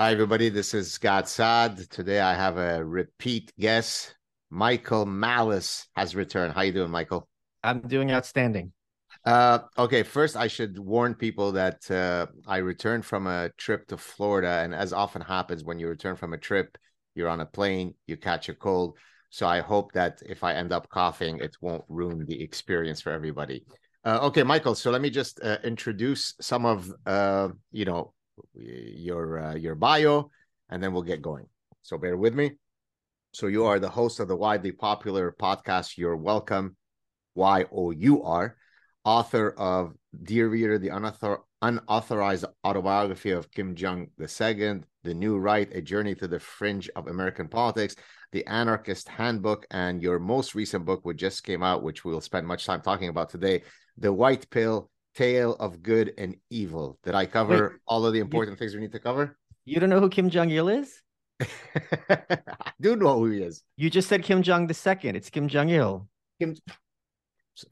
Hi, everybody. This is Gad Saad. Today I have a repeat guest. Michael Malice has returned. How you doing, Michael? I'm doing outstanding. Uh, okay, first I should warn people that uh, I returned from a trip to Florida, and as often happens when you return from a trip, you're on a plane, you catch a cold. So I hope that if I end up coughing, it won't ruin the experience for everybody. Uh, okay, Michael. So let me just uh, introduce some of uh, you know your uh, your bio, and then we'll get going. So bear with me. So you are the host of the widely popular podcast. You're welcome. Y O U R, author of Dear Reader, the unauthor- unauthorized autobiography of Kim Jong II, The New Right, A Journey to the Fringe of American Politics, The Anarchist Handbook, and your most recent book, which just came out, which we'll spend much time talking about today, The White Pill Tale of Good and Evil. Did I cover Wait, all of the important you, things we need to cover? You don't know who Kim Jong Il is? I do know who he is. You just said Kim Jong the second. It's Kim Jong Il. Kim,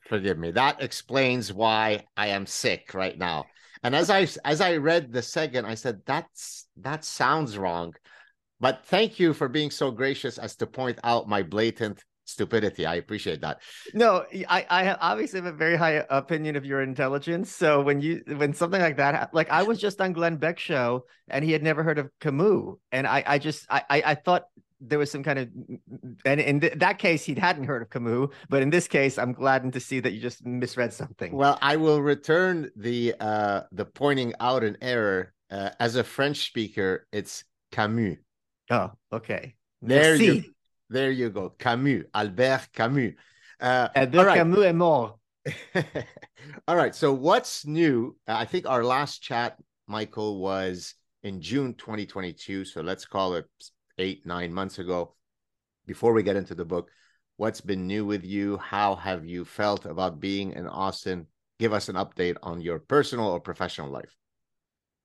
forgive me. That explains why I am sick right now. And as I as I read the second, I said that's that sounds wrong. But thank you for being so gracious as to point out my blatant stupidity. I appreciate that. No, I, I obviously have a very high opinion of your intelligence. So when you when something like that, like I was just on Glenn Beck's show and he had never heard of Camus, and I I just I I thought there was some kind of and in th- that case he hadn't heard of Camus, but in this case I'm gladdened to see that you just misread something. Well, I will return the uh the pointing out an error. Uh, as a French speaker, it's Camus. Oh, okay. There Merci. you there you go. Camus, Albert Camus. Uh, Albert right. Camus est mort. all right. So, what's new? I think our last chat, Michael, was in June 2022. So, let's call it eight, nine months ago. Before we get into the book, what's been new with you? How have you felt about being in Austin? Give us an update on your personal or professional life.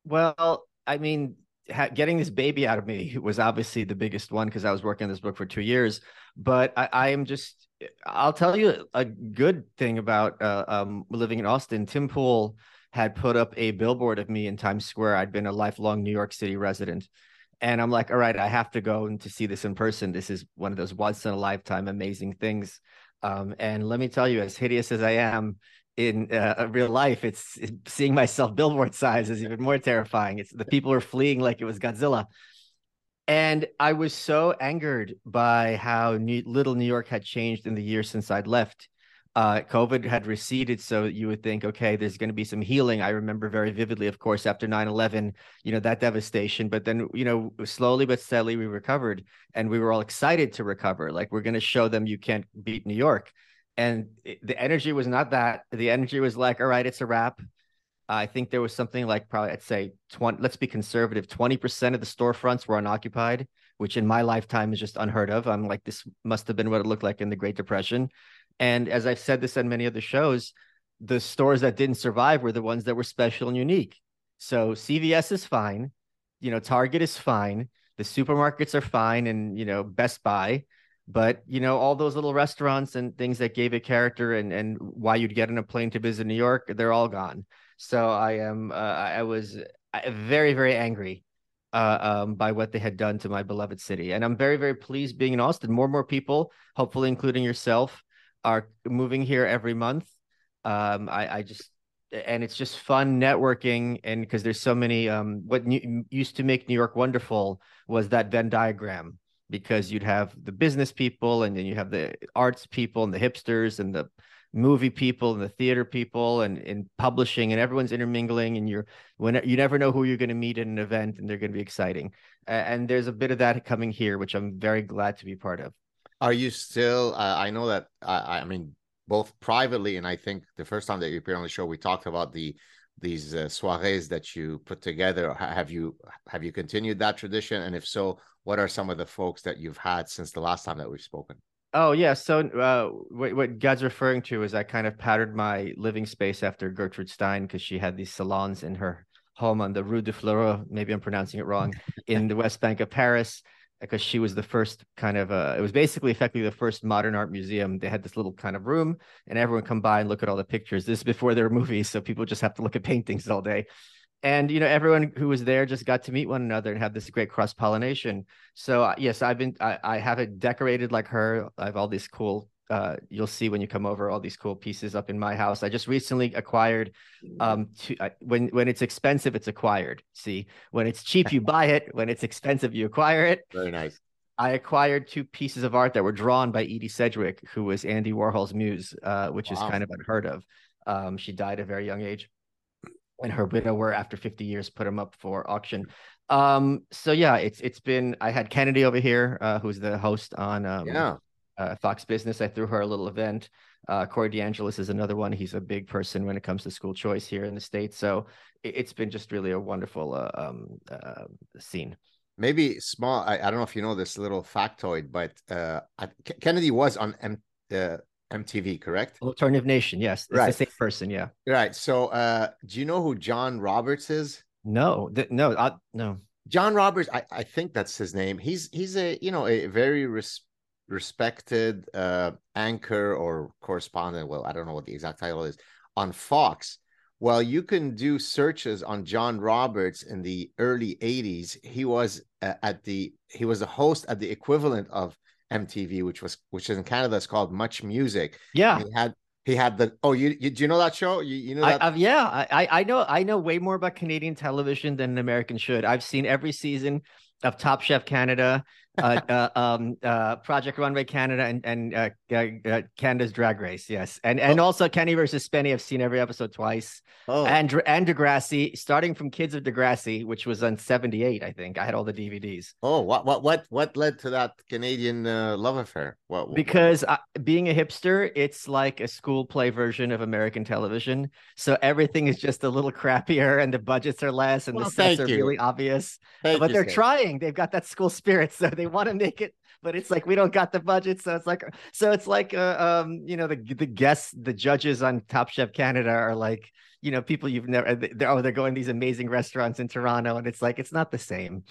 Well, I mean, ha- getting this baby out of me was obviously the biggest one because I was working on this book for two years. But I, I am just, I'll tell you a good thing about uh, um, living in Austin. Tim Pool had put up a billboard of me in Times Square. I'd been a lifelong New York City resident. And I'm like, all right, I have to go and to see this in person. This is one of those once in a lifetime amazing things. Um, and let me tell you, as hideous as I am, in uh, real life, it's, seeing myself billboard size is even more terrifying. It's the people are fleeing like it was Godzilla. And I was so angered by how new, little New York had changed in the years since I'd left. Uh, COVID had receded, so you would think, okay, there's going to be some healing. I remember very vividly, of course, after 9 11, you know, that devastation. But then, you know, slowly but steadily, we recovered and we were all excited to recover. Like, we're going to show them you can't beat New York and the energy was not that. The energy was like, all right, it's a wrap. I think there was something like probably I'd say 20, let's be conservative, 20% of the storefronts were unoccupied, which in my lifetime is just unheard of. I'm like, this must have been what it looked like in the Great Depression. And as I've said this on many other shows, the stores that didn't survive were the ones that were special and unique. So CVS is fine, you know, Target is fine, the supermarkets are fine, and you know, Best Buy but you know all those little restaurants and things that gave it character and and why you'd get on a plane to visit new york they're all gone. So i am uh, i was uh, very very angry uh, um, by what they had done to my beloved city. And i'm very very pleased being in austin. More and more people hopefully including yourself are moving here every month. Um, I, I just and it's just fun networking and because there's so many um, what new, used to make new york wonderful was that venn diagram because you'd have the business people and then you have the arts people and the hipsters and the movie people and the theater people and in publishing and everyone's intermingling and you're when you never know who you're going to meet at an event and they're going to be exciting. And there's a bit of that coming here which i'm very glad to be part of. Are you still uh, i know that I, I mean both privately and i think the first time that you appeared on the show we talked about the these uh, soirees that you put together. Have you have you continued that tradition? And if so what are some of the folks that you've had since the last time that we've spoken oh yeah so uh, what, what Gad's referring to is i kind of patterned my living space after gertrude stein because she had these salons in her home on the rue de fleury maybe i'm pronouncing it wrong in the west bank of paris because she was the first kind of uh, it was basically effectively the first modern art museum. They had this little kind of room, and everyone come by and look at all the pictures. This is before there were movies, so people just have to look at paintings all day. And you know everyone who was there just got to meet one another and have this great cross pollination. So uh, yes, I've been I, I have it decorated like her. I have all these cool. Uh, you'll see when you come over all these cool pieces up in my house. I just recently acquired. Um, to, uh, when when it's expensive, it's acquired. See, when it's cheap, you buy it. When it's expensive, you acquire it. Very nice. I acquired two pieces of art that were drawn by Edie Sedgwick, who was Andy Warhol's muse, uh, which wow. is kind of unheard of. Um, she died at a very young age, and her widower, after 50 years, put them up for auction. Um, so yeah, it's it's been. I had Kennedy over here, uh, who's the host on um, yeah. uh, Fox Business. I threw her a little event. Uh, Corey DeAngelis is another one. He's a big person when it comes to school choice here in the states. So it, has been just really a wonderful uh, um, uh, scene maybe small. I, I don't know if you know this little factoid, but uh, Kennedy was on M, uh, MTV, correct? Alternative Nation, yes. It's right. the same person, yeah. Right. So, uh, do you know who John Roberts is? No, th- no, I, no. John Roberts, I, I think that's his name. He's he's a you know a very res- respected uh, anchor or correspondent. Well, I don't know what the exact title is on Fox well, you can do searches on John Roberts in the early 80s. He was uh, at the he was a host at the equivalent of MTV, which was which is in Canada is called Much Music. Yeah. And he had he had the oh you, you do you know that show you, you know that? I, yeah I I know I know way more about Canadian television than an American should. I've seen every season of Top Chef Canada uh, uh, um, uh, Project Runway Canada and and uh, uh, Canada's Drag Race. Yes, and and oh. also Kenny versus Spenny. I've seen every episode twice. Oh. And and Degrassi, starting from Kids of Degrassi, which was on '78, I think. I had all the DVDs. Oh, what what what what led to that Canadian uh, love affair? What, because being a hipster, it's like a school play version of American television. So everything is just a little crappier, and the budgets are less, and well, the sets are you. really obvious. Thank but they're trying. They've got that school spirit, so they they want to make it but it's like we don't got the budget so it's like so it's like uh, um you know the the guests the judges on top chef canada are like you know people you've never they're, oh they're going these amazing restaurants in toronto and it's like it's not the same.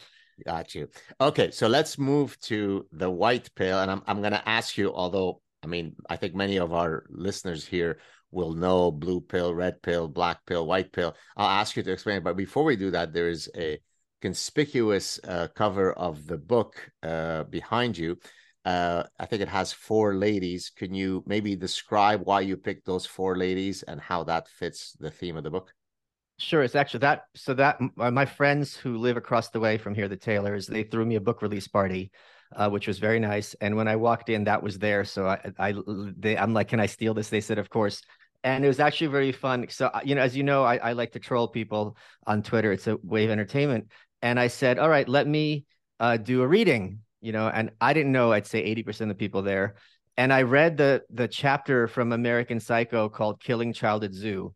Got you. Okay so let's move to the white pill and i'm, I'm going to ask you although i mean i think many of our listeners here will know blue pill red pill black pill white pill. I'll ask you to explain but before we do that there is a conspicuous uh, cover of the book uh, behind you. Uh, I think it has four ladies. Can you maybe describe why you picked those four ladies and how that fits the theme of the book? Sure. It's actually that. So that my friends who live across the way from here, the Taylors, they threw me a book release party, uh, which was very nice. And when I walked in, that was there. So I, I, they, I'm like, can I steal this? They said, of course and it was actually very fun. So, you know, as you know, I, I, like to troll people on Twitter. It's a of entertainment and I said, "All right, let me uh, do a reading." You know, and I didn't know I'd say eighty percent of the people there, and I read the the chapter from American Psycho called "Killing Child at Zoo,"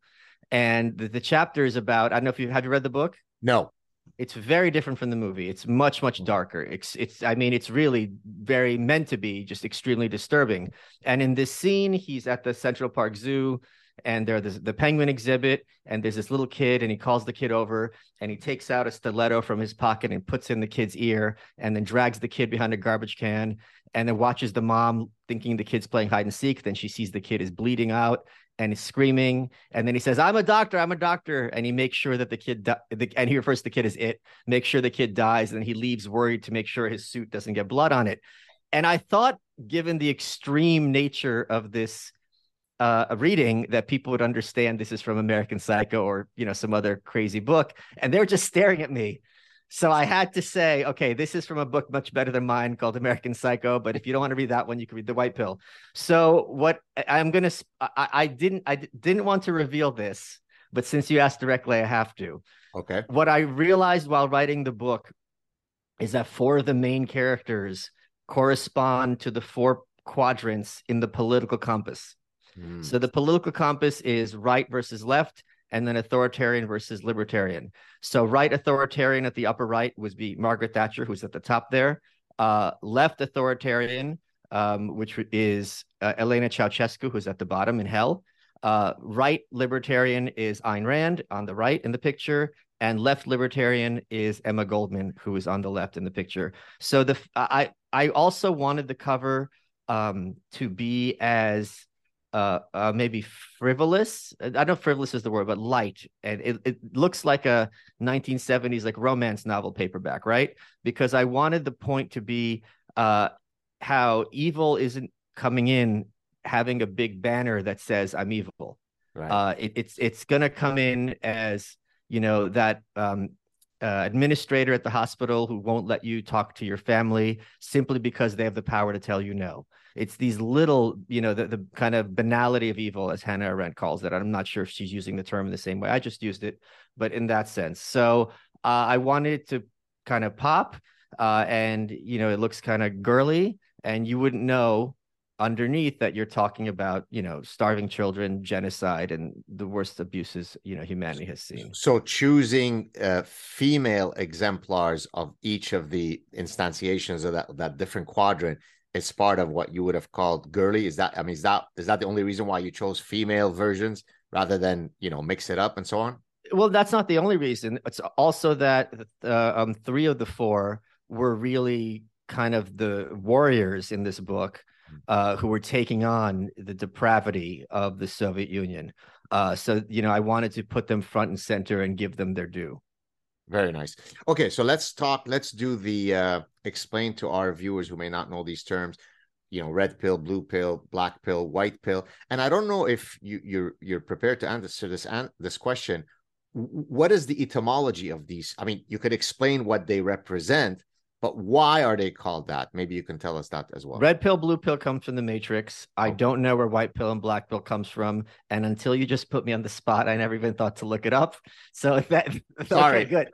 and the, the chapter is about. I don't know if you have you read the book. No, it's very different from the movie. It's much much darker. It's it's I mean it's really very meant to be just extremely disturbing. And in this scene, he's at the Central Park Zoo and there's the penguin exhibit and there's this little kid and he calls the kid over and he takes out a stiletto from his pocket and puts in the kid's ear and then drags the kid behind a garbage can and then watches the mom thinking the kid's playing hide and seek. Then she sees the kid is bleeding out and is screaming and then he says i'm a doctor i'm a doctor and he makes sure that the kid di- the, and he refers to the kid as it make sure the kid dies and he leaves worried to make sure his suit doesn't get blood on it. And i thought given the extreme nature of this uh, a reading that people would understand this is from American Psycho or you know some other crazy book, and they're just staring at me. So I had to say, okay, this is from a book much better than mine called American Psycho. But if you don't want to read that one, you can read The White Pill. So what I'm gonna, I, I didn't, I didn't want to reveal this, but since you asked directly, I have to. Okay. What I realized while writing the book is that four of the main characters correspond to the four quadrants in the political compass. Mm. So the political compass is right versus left, and then authoritarian versus libertarian. So right authoritarian at the upper right would be Margaret Thatcher, who's at the top there. Uh, left authoritarian, um, which is uh, Elena Ceausescu, who's at the bottom in hell. Uh, right libertarian is Ayn Rand on the right in the picture, and left libertarian is Emma Goldman, who is on the left in the picture. So the I I also wanted the cover um, to be as uh, uh, maybe frivolous. I don't know if frivolous is the word, but light. And it, it looks like a 1970s like romance novel paperback, right? Because I wanted the point to be uh, how evil isn't coming in having a big banner that says I'm evil. Right. Uh, it, it's it's gonna come in as you know that um, uh, administrator at the hospital who won't let you talk to your family simply because they have the power to tell you no. It's these little, you know, the, the kind of banality of evil, as Hannah Arendt calls it. I'm not sure if she's using the term in the same way. I just used it, but in that sense. So uh, I wanted it to kind of pop, uh, and you know, it looks kind of girly, and you wouldn't know underneath that you're talking about you know starving children genocide and the worst abuses you know humanity has seen so choosing uh, female exemplars of each of the instantiations of that that different quadrant is part of what you would have called girly is that i mean is that is that the only reason why you chose female versions rather than you know mix it up and so on well that's not the only reason it's also that uh, um, three of the four were really kind of the warriors in this book uh, who were taking on the depravity of the Soviet Union. Uh, so, you know, I wanted to put them front and center and give them their due. Very nice. Okay, so let's talk. Let's do the uh, explain to our viewers who may not know these terms. You know, red pill, blue pill, black pill, white pill, and I don't know if you, you're you're prepared to answer this this question. What is the etymology of these? I mean, you could explain what they represent, but why are they called that? Maybe you can tell us that as well. Red pill, blue pill comes from the Matrix. I don't know where white pill and black pill comes from, and until you just put me on the spot, I never even thought to look it up. So that sorry, okay, good.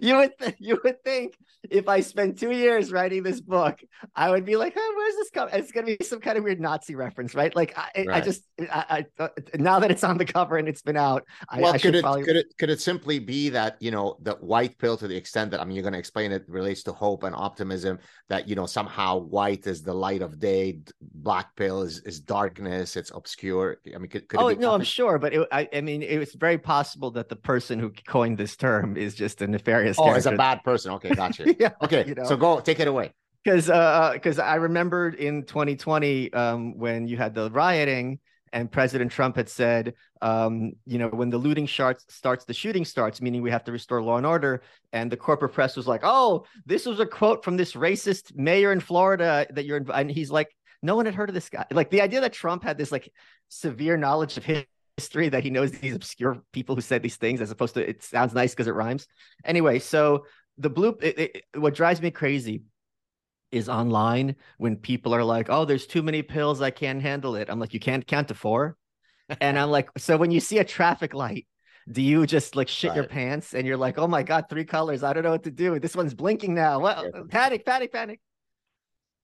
You would th- you would think if I spent two years writing this book, I would be like, oh, where's this coming? It's gonna be some kind of weird Nazi reference, right? Like I, right. I just I, I, uh, now that it's on the cover and it's been out, well, I, could it probably... could it could it simply be that you know the white pill to the extent that I mean you're going to explain it relates to hope and optimism that you know somehow white is the light of day, black pill is is darkness, it's obscure. I mean, could, could oh no, I'm sure, but it, I I mean it was very possible that the person who coined this term is just a nefarious. Oh, is a bad person. Okay, gotcha. yeah, okay, you know? so go take it away. Because uh, because I remembered in 2020 um, when you had the rioting and President Trump had said, um, you know, when the looting starts, starts, the shooting starts, meaning we have to restore law and order. And the corporate press was like, oh, this was a quote from this racist mayor in Florida that you're, and he's like, no one had heard of this guy. Like the idea that Trump had this like severe knowledge of history that he knows these obscure people who said these things as opposed to it sounds nice because it rhymes. Anyway, so the blue, it, it, what drives me crazy is online when people are like, "Oh, there's too many pills, I can't handle it." I'm like, "You can't count to four? and I'm like, "So when you see a traffic light, do you just like shit right. your pants and you're like, "Oh my god, three colors, I don't know what to do. This one's blinking now. Well, panic, panic, panic."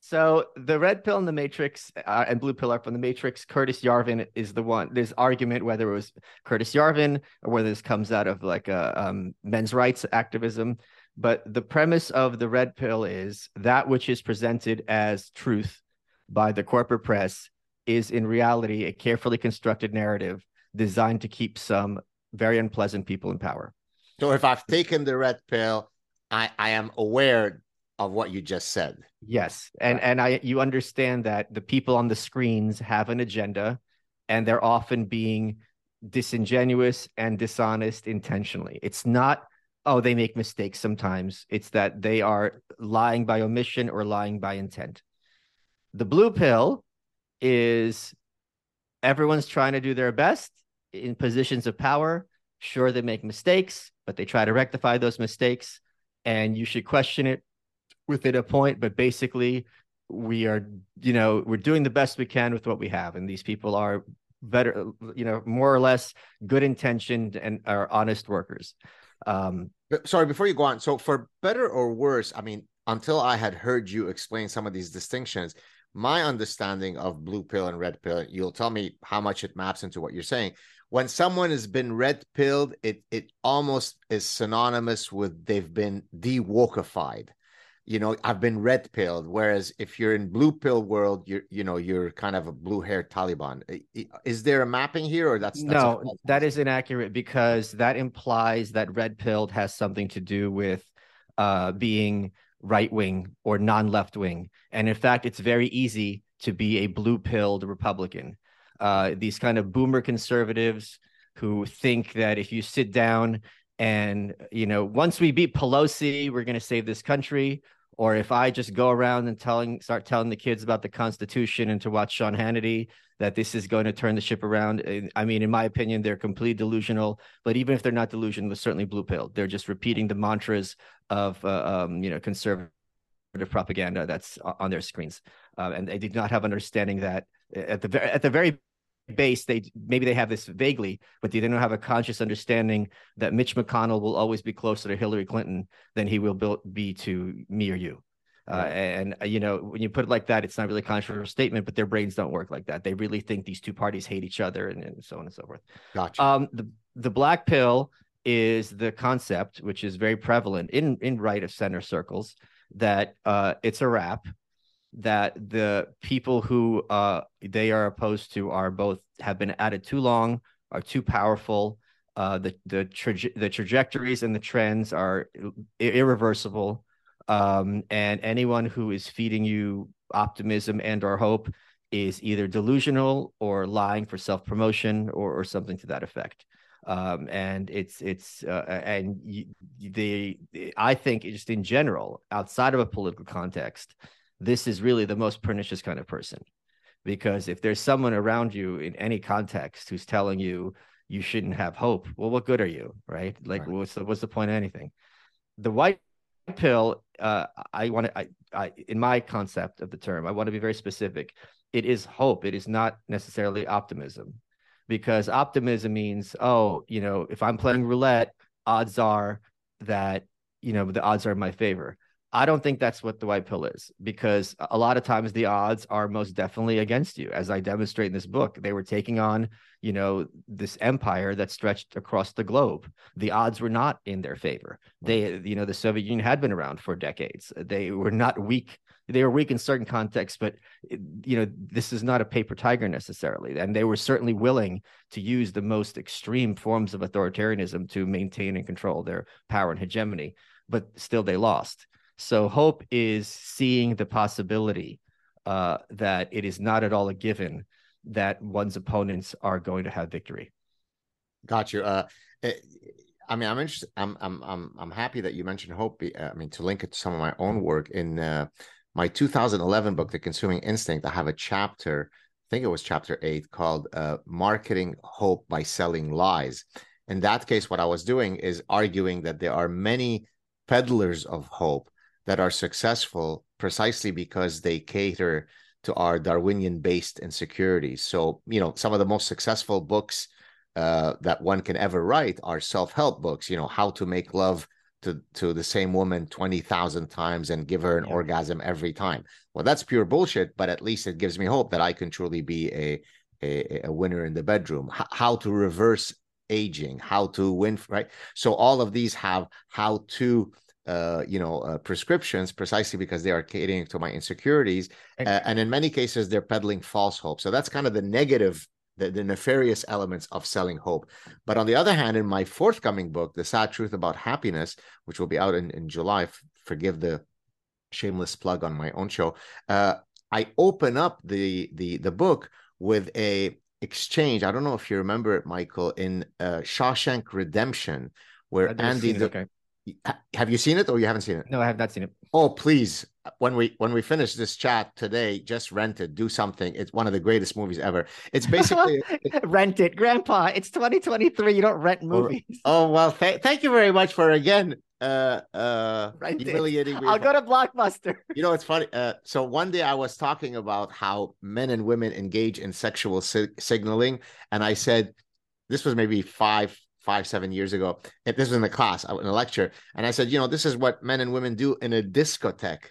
So the red pill in the Matrix uh, and blue pill are from the Matrix. Curtis Yarvin is the one. There's argument whether it was Curtis Yarvin or whether this comes out of like a um, men's rights activism. But the premise of the red pill is that which is presented as truth by the corporate press is in reality a carefully constructed narrative designed to keep some very unpleasant people in power. So if I've taken the red pill, I, I am aware of what you just said. Yes. And and I you understand that the people on the screens have an agenda and they're often being disingenuous and dishonest intentionally. It's not oh, they make mistakes sometimes. It's that they are lying by omission or lying by intent. The blue pill is everyone's trying to do their best in positions of power. Sure, they make mistakes, but they try to rectify those mistakes. And you should question it within a point. But basically, we are, you know, we're doing the best we can with what we have. And these people are better, you know, more or less good intentioned and are honest workers. Um, sorry, before you go on, so for better or worse, I mean, until I had heard you explain some of these distinctions, my understanding of blue pill and red pill, you'll tell me how much it maps into what you're saying. When someone has been red pilled, it it almost is synonymous with they've been de-wokeified you know i've been red pilled whereas if you're in blue pill world you're you know you're kind of a blue haired taliban. Is there a mapping here or that's, that's no a- that is inaccurate because that implies that red pilled has something to do with uh, being right wing or non left wing. And in fact it's very easy to be a blue pilled republican. Uh, these kind of boomer conservatives who think that if you sit down and you know once we beat Pelosi, we're going to save this country. Or if I just go around and telling, start telling the kids about the Constitution and to watch Sean Hannity, that this is going to turn the ship around. I mean, in my opinion, they're completely delusional. But even if they're not delusional, they're certainly blue pill. They're just repeating the mantras of, uh, um, you know, conservative propaganda that's on their screens, uh, and they did not have understanding that at the at the very base they maybe they have this vaguely but they don't have a conscious understanding that mitch mcconnell will always be closer to hillary clinton than he will be to me or you. Uh, and uh, you know when you put it like that it's not really a controversial statement but their brains don't work like that. They really think these two parties hate each other and, and so on and so forth. Gotcha. Um, the, the black pill is the concept which is very prevalent in in right of center circles that uh, it's a wrap that the people who uh, they are opposed to are both have been at it too long, are too powerful. Uh, the the the trajectories and the trends are irreversible, um, and anyone who is feeding you optimism and or hope is either delusional or lying for self promotion or, or something to that effect. Um, and it's it's uh, and the I think just in general, outside of a political context, this is really the most pernicious kind of person. Because if there's someone around you in any context who's telling you you shouldn't have hope well what good are you right? Like right. what's the what's the point of anything? The white pill uh, i want to I, I in my concept of the term i want to be very specific. It is hope. It is not necessarily optimism. Because optimism means oh you know if i'm playing roulette odds are that you know the odds are in my favor I don't think that's what the white pill is because a lot of times the odds are most definitely against you. As I demonstrate in this book, they were taking on, you know, this empire that stretched across the globe. The odds were not in their favor. They, you know, the Soviet Union had been around for decades. They were not weak. They were weak in certain contexts, but you know, this is not a paper tiger necessarily. And they were certainly willing to use the most extreme forms of authoritarianism to maintain and control their power and hegemony. But still, they lost so hope is seeing the possibility uh, that it is not at all a given that one's opponents are going to have victory. Got you. Uh, eh, I mean, I'm interested. I'm I'm I'm I'm happy that you mentioned hope. I mean, to link it to some of my own work in uh, my 2011 book, The Consuming Instinct. I have a chapter. I think it was chapter eight called uh, "Marketing Hope by Selling Lies." In that case, what I was doing is arguing that there are many peddlers of hope that are successful precisely because they cater to our Darwinian based insecurities. So, you know, some of the most successful books uh, that one can ever write are self help books, you know, how to make love to, to the same woman 20,000 times and give her an yeah. orgasm every time. Well, that's pure bullshit, but at least it gives me hope that I can truly be a, a, a winner in the bedroom. H- how to reverse aging, how to win, right? So, all of these have how to uh, you know uh, prescriptions precisely because they are catering to my insecurities uh, and in many cases they're peddling false hope. So that's kind of the negative the, the, nefarious elements of selling hope. But on the other hand in my forthcoming book the Saad truth about happiness which will be out in, in july f- forgive the shameless plug on my own show uh, i open up the the the book with a exchange. I don't know if you remember it michael in uh, shawshank redemption where andy the, okay have you seen it or you haven't seen it? No, I have not seen it. Oh, please! When we when we finish this chat today, just rent it. Do something. It's one of the greatest movies ever. It's basically rent it, Grandpa. It's 2023. You don't rent movies. Oh, well, th- thank you very much for again uh uh rent humiliating it. I'll go to Blockbuster. You know, it's funny. Uh, so one day I was talking about how men and women engage in sexual si- signaling, and I said this was maybe five five, seven years ago. This was in the class, in a lecture. And I said, you know, this is what men and women do in a discotheque.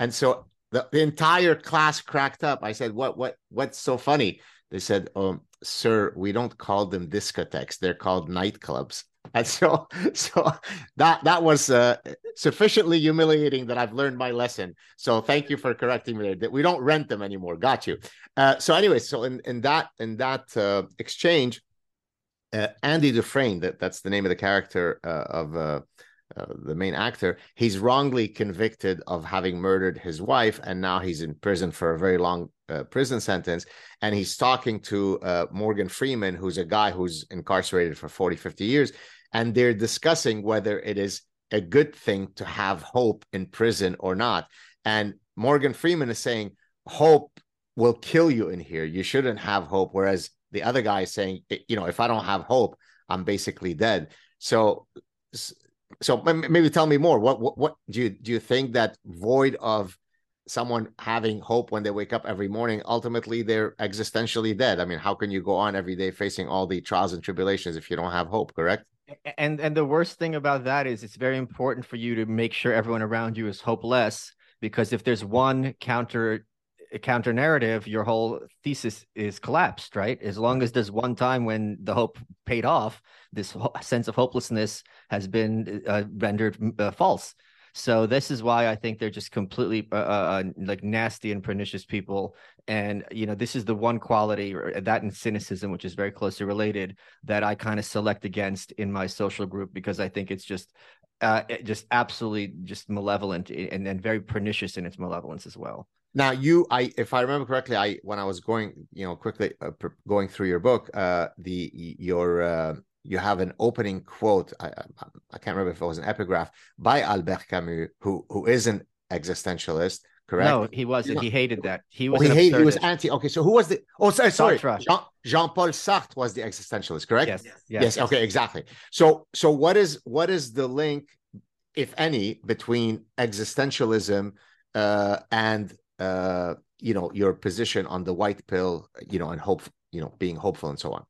And so the, the entire class cracked up. I said, what, what, what's so funny? They said, um, sir, we don't call them discotheques. They're called nightclubs. And so, so that that was uh, sufficiently humiliating that I've learned my lesson. So thank you for correcting me. That we don't rent them anymore. Got you. Uh, so anyway, so in in that in that uh, exchange, uh, Andy Dufresne, that that's the name of the character uh, of uh, uh, the main actor, he's wrongly convicted of having murdered his wife, and now he's in prison for a very long uh, prison sentence. And he's talking to uh, Morgan Freeman, who's a guy who's incarcerated for 40, 50 years. And they're discussing whether it is a good thing to have hope in prison or not. And Morgan Freeman is saying, hope will kill you in here. You shouldn't have hope. Whereas the other guy saying, you know, if I don't have hope, I'm basically dead. So so maybe tell me more. What, what what do you do you think that void of someone having hope when they wake up every morning, ultimately they're existentially dead? I mean, how can you go on every day facing all the trials and tribulations if you don't have hope? Correct. And and the worst thing about that is it's very important for you to make sure everyone around you is hopeless because if there's one counter counter narrative, your whole thesis is collapsed, right? As long as there's one time when the hope paid off, this sense of hopelessness has been uh, rendered uh, false. So this is why I think they're just completely uh, uh, uh, like nasty and pernicious people. And you know, this is the one quality that and cynicism, which is very closely related, that I kind of select against in my social group because I think it's just uh, just absolutely just malevolent and, and very pernicious in its malevolence as well. Now, you, I, if I remember correctly, I when I was going, you know, quickly uh, going through your book, uh, the your uh, you have an opening quote. I, I, I can't remember if it was an epigraph by Albert Camus, who who is an existentialist. Correct? No, he wasn't. He hated that. He was. Oh, he, hated, he was anti. Okay, so who was the? Oh, sorry, sorry. Jean Paul Sartre was the existentialist. Correct? Yes. Yes. yes. Okay. Exactly. So, so what is what is the link, if any, between existentialism uh, and uh, you know your position on the white pill you know and hope you know being hopeful and so on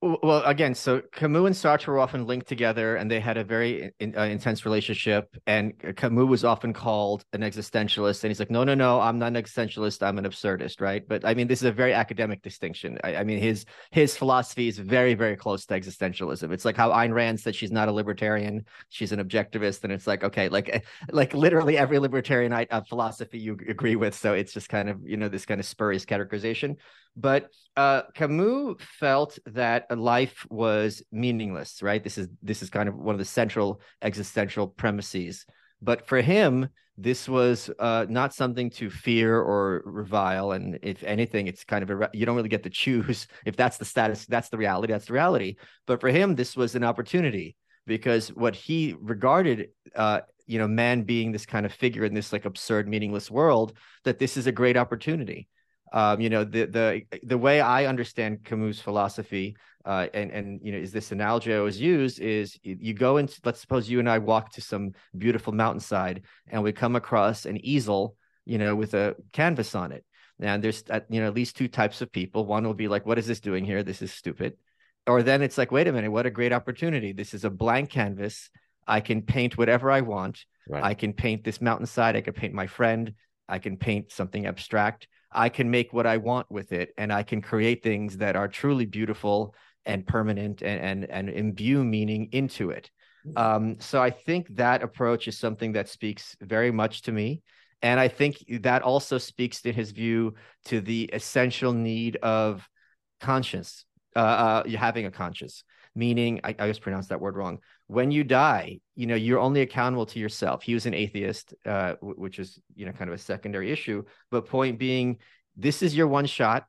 well, again, so Camus and Sartre were often linked together, and they had a very in, uh, intense relationship. And Camus was often called an existentialist, and he's like, "No, no, no, I'm not an existentialist. I'm an absurdist." Right? But I mean, this is a very academic distinction. I, I mean, his his philosophy is very, very close to existentialism. It's like how Ayn Rand said she's not a libertarian; she's an objectivist, and it's like, okay, like like literally every libertarian uh, philosophy you agree with. So it's just kind of you know this kind of spurious categorization. But uh, Camus felt that life was meaningless, right? This is this is kind of one of the central existential premises. But for him, this was uh, not something to fear or revile, and if anything, it's kind of a you don't really get to choose if that's the status, that's the reality, that's the reality. But for him, this was an opportunity because what he regarded uh, you know man being this kind of figure in this like absurd meaningless world that this is a great opportunity um, you know the the the way I understand Camus' philosophy, uh, and and you know, is this analogy I always use is you go into let's suppose you and I walk to some beautiful mountainside and we come across an easel, you know, with a canvas on it. And there's you know at least two types of people. One will be like, "What is this doing here? This is stupid," or then it's like, "Wait a minute, what a great opportunity! This is a blank canvas. I can paint whatever I want. Right. I can paint this mountainside. I can paint my friend. I can paint something abstract." I can make what I want with it and I can create things that are truly beautiful and permanent and and, and imbue meaning into it. Mm-hmm. Um, so I think that approach is something that speaks very much to me. And I think that also speaks to his view to the essential need of conscience, uh, uh, having a conscience meaning I, I just pronounced that word wrong. When you die, you know you're only accountable to yourself. He was an atheist, uh, which is you know kind of a secondary issue. But point being, this is your one shot.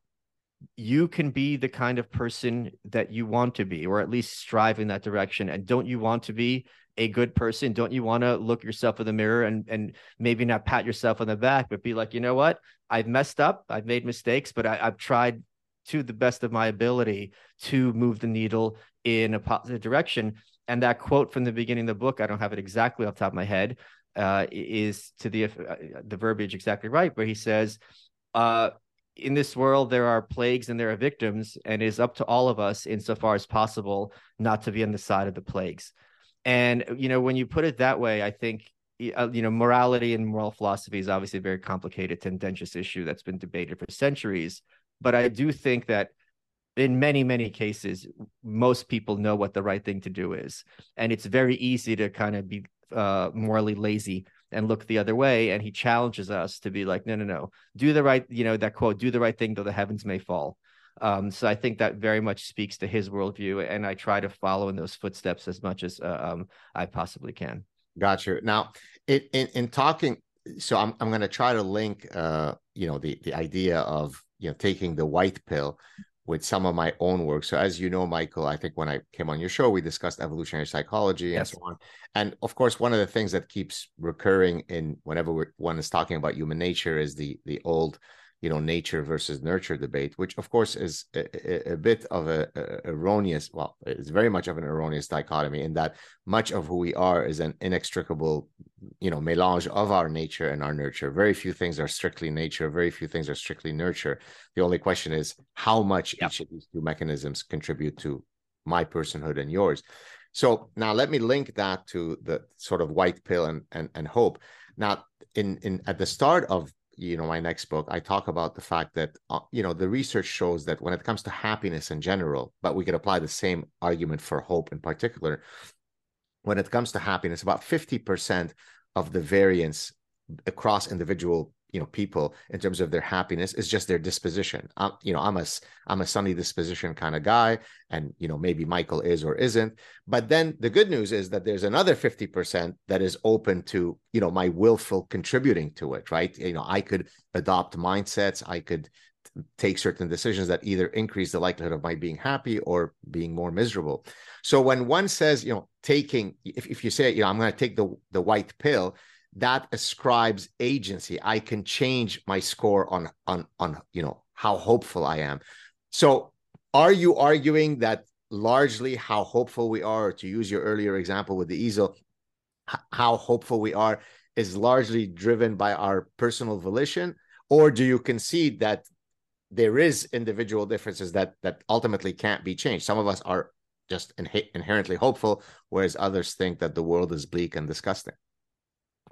You can be the kind of person that you want to be, or at least strive in that direction. And don't you want to be a good person? Don't you want to look yourself in the mirror and and maybe not pat yourself on the back, but be like, you know what? I've messed up. I've made mistakes, but I, I've tried to the best of my ability to move the needle in a positive direction. And that quote from the beginning of the book, I don't have it exactly off the top of my head, uh, is to the uh, the verbiage exactly right, where he says, uh, "In this world, there are plagues and there are victims, and it is up to all of us, insofar as possible, not to be on the side of the plagues." And you know, when you put it that way, I think uh, you know morality and moral philosophy is obviously a very complicated, tendentious issue that's been debated for centuries. But I do think that in many many cases most people know what the right thing to do is. And it's very easy to kind of be uh, morally lazy and look the other way. And he challenges us to be like no no no. Do the right you know that quote do the right thing though the heavens may fall. Um, so i think that very much speaks to his worldview. And i try to follow in those footsteps as much as uh, um, i possibly can. Gotcha. Now, in, in, in talking, so I'm I'm going to try to link, uh, you know, the the idea of you know taking the white pill with some of my own work. So, as you know, Michael, I think when I came on your show, we discussed evolutionary psychology yes. and so on. And of course, one of the things that keeps recurring in whenever one is talking about human nature is the the old you know nature versus nurture debate which of course is a, a, a bit of a, a, erroneous well it's very much of an erroneous dichotomy in that much of who we are is an inextricable you know melange of our nature and our nurture. Very few things are strictly nature very few things are strictly nurture. The only question is how much each of these two mechanisms contribute to my personhood and yours. So now let me link that to the sort of white pill and and, and hope. Now in in at the start of you know my next book i talk about the fact that uh, you know the research shows that when it comes to happiness in general but we could apply the same argument for hope in particular when it comes to happiness about 50% of the variance across individual you know people in terms of their happiness is just their disposition. I'm, you know i'm a i'm a sunny disposition kind of guy and you know maybe michael is or isn't. But then the good news is that there's another 50% that is open to you know my willful contributing to it right? You know i could adopt mindsets i could take certain decisions that either increase the likelihood of my being happy or being more miserable. So when one says you know taking if, if you say you know i'm going to take the the white pill that ascribes agency. I can change my score on on on you know how hopeful i am. So are you arguing that largely how hopeful we are to use your earlier example with the easel how hopeful we are is largely driven by our personal volition? Or do you concede that there is individual differences that that ultimately can't be changed? Some of us are just in- inherently hopeful whereas others think that the world is bleak and disgusting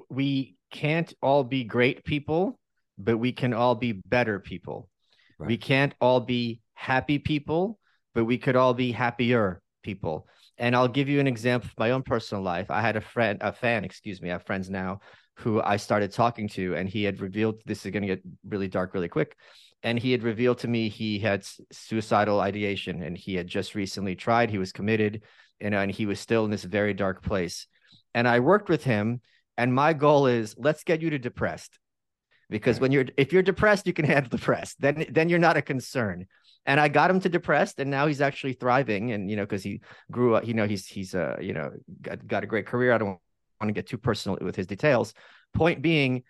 we can't all be great people, but we can all be better people. Right. We can't all be happy people, but we could all be happier people. And I'll give you an example of my own personal life. I had a friend, a fan, excuse me, I have friends now who I started talking to, and he had revealed this is going to get really dark really quick. And he had revealed to me he had suicidal ideation and he had just recently tried, he was committed, know, and he was still in this very dark place. And I worked with him and my goal is let's get you to depressed. Because when you're if you're depressed, you can handle depressed. Then then you're not a concern. And I got him to depressed, and now he's actually thriving. And you know, because he grew up, you know, he's he's uh, you know, got, got a great career. I don't want to get too personal with his details. Point being,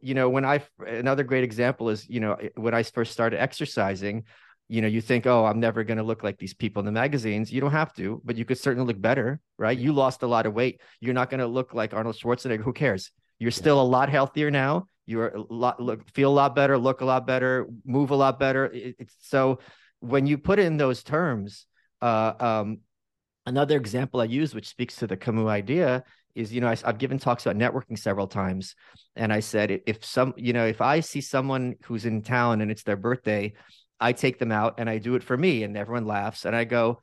you know, when I another great example is, you know, when I first started exercising, you know, you think, oh, I'm never going to look like these people in the magazines. You don't have to, but you could certainly look better, right? You lost a lot of weight. You're not going to look like Arnold Schwarzenegger. Who cares? You're still a lot healthier now. You're a lot look feel a lot better, look a lot better, move a lot better. It, it's so when you put in those terms, uh, um, another example I use, which speaks to the Camus idea, is you know I, have given talks about networking several times, and I said if some you know if I see someone who's in town and it's their birthday I take them out and I do it for me, and everyone laughs. And I go,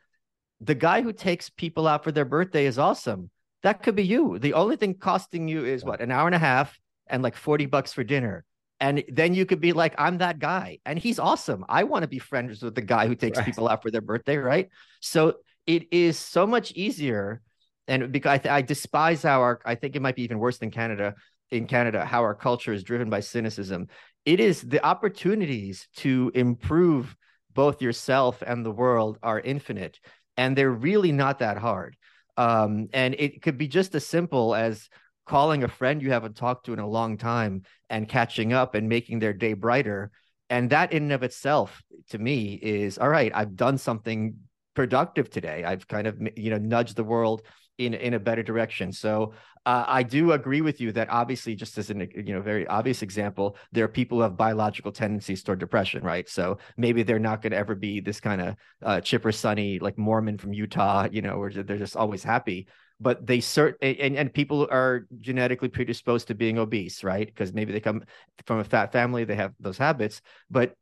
the guy who takes people out for their birthday is awesome. That could be you. The only thing costing you is what an hour and a half and like 40 bucks for dinner. And then you could be like, I'm that guy. And he's awesome. I want to be friends with the guy who takes right. people out for their birthday. Right. So it is so much easier. And because I, I despise our, I think it might be even worse than Canada in Canada, how our culture is driven by cynicism it is the opportunities to improve both yourself and the world are infinite and they're really not that hard. Um, and it could be just as simple as calling a friend you haven't talked to in a long time and catching up and making their day brighter. And that in and of itself to me is all right i've done something productive today. I've kind of you know nudged the world in in a better direction so uh, I do agree with you that obviously, just as an you know very obvious example, there are people who have biological tendencies toward depression, right? So maybe they're not going to ever be this kind of uh, chipper, sunny like Mormon from Utah, you know, where they're just always happy. But they cert and, and people are genetically predisposed to being obese, right? Because maybe they come from a fat family, they have those habits. But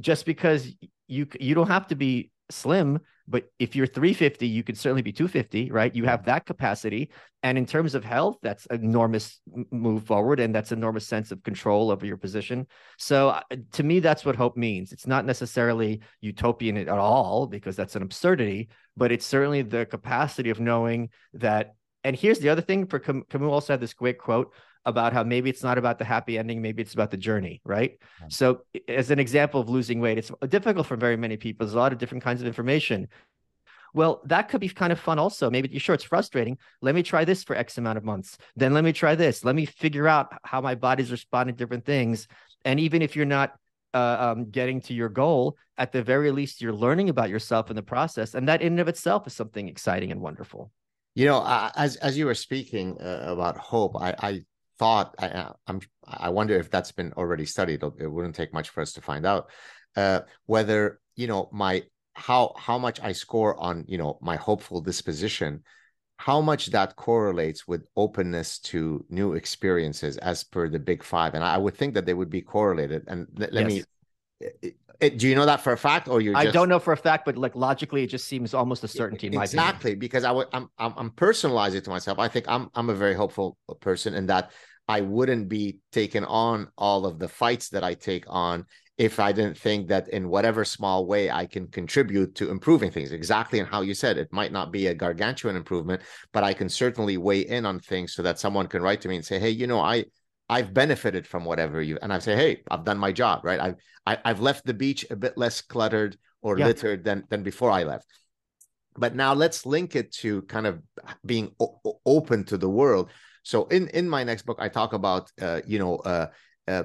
just because you you don't have to be slim but if you're 350 you could certainly be 250 right? You have that capacity. And in terms of health that's enormous move forward and that's enormous sense of control over your position. So uh, to me that's what hope means. It's not necessarily utopian at all because that's an absurdity but it's certainly the capacity of knowing that. And here's the other thing for Cam- Camus also had this great quote about how maybe it's not about the happy ending, maybe it's about the journey, right? So, as an example of losing weight, it's difficult for very many people. There's a lot of different kinds of information. Well, that could be kind of fun also. Maybe you're sure it's frustrating. Let me try this for X amount of months. Then let me try this. Let me figure out how my body's responding to different things. And even if you're not uh, um, getting to your goal, at the very least, you're learning about yourself in the process. And that in and of itself is something exciting and wonderful. You know, uh, as as you were speaking uh, about hope, I, I thought I, uh, am I wonder if that's been already studied. It wouldn't take much for us to find out uh, whether you know my how how much I score on you know my hopeful disposition, how much that correlates with openness to new experiences as per the Big Five, and I would think that they would be correlated. And let, let yes. me. It, do you know that for a fact, or you? I don't know for a fact, but like logically, it just seems almost a certainty. exactly, because I would, I'm, I'm, I'm personalizing to myself. I think I'm, I'm a very hopeful person in that I wouldn't be taking on all of the fights that I take on if I didn't think that in whatever small way I can contribute to improving things. Exactly, and how you said it might not be a gargantuan improvement, but I can certainly weigh in on things so that someone can write to me and say, "Hey, you know, I." I've benefited from whatever you and I say, hey, I've done my job, right? I've I, have i have left the beach a bit less cluttered or yeah. littered than than before I left. But now let's link it to kind of being o- open to the world. So in in my next book, I talk about uh, you know uh, uh,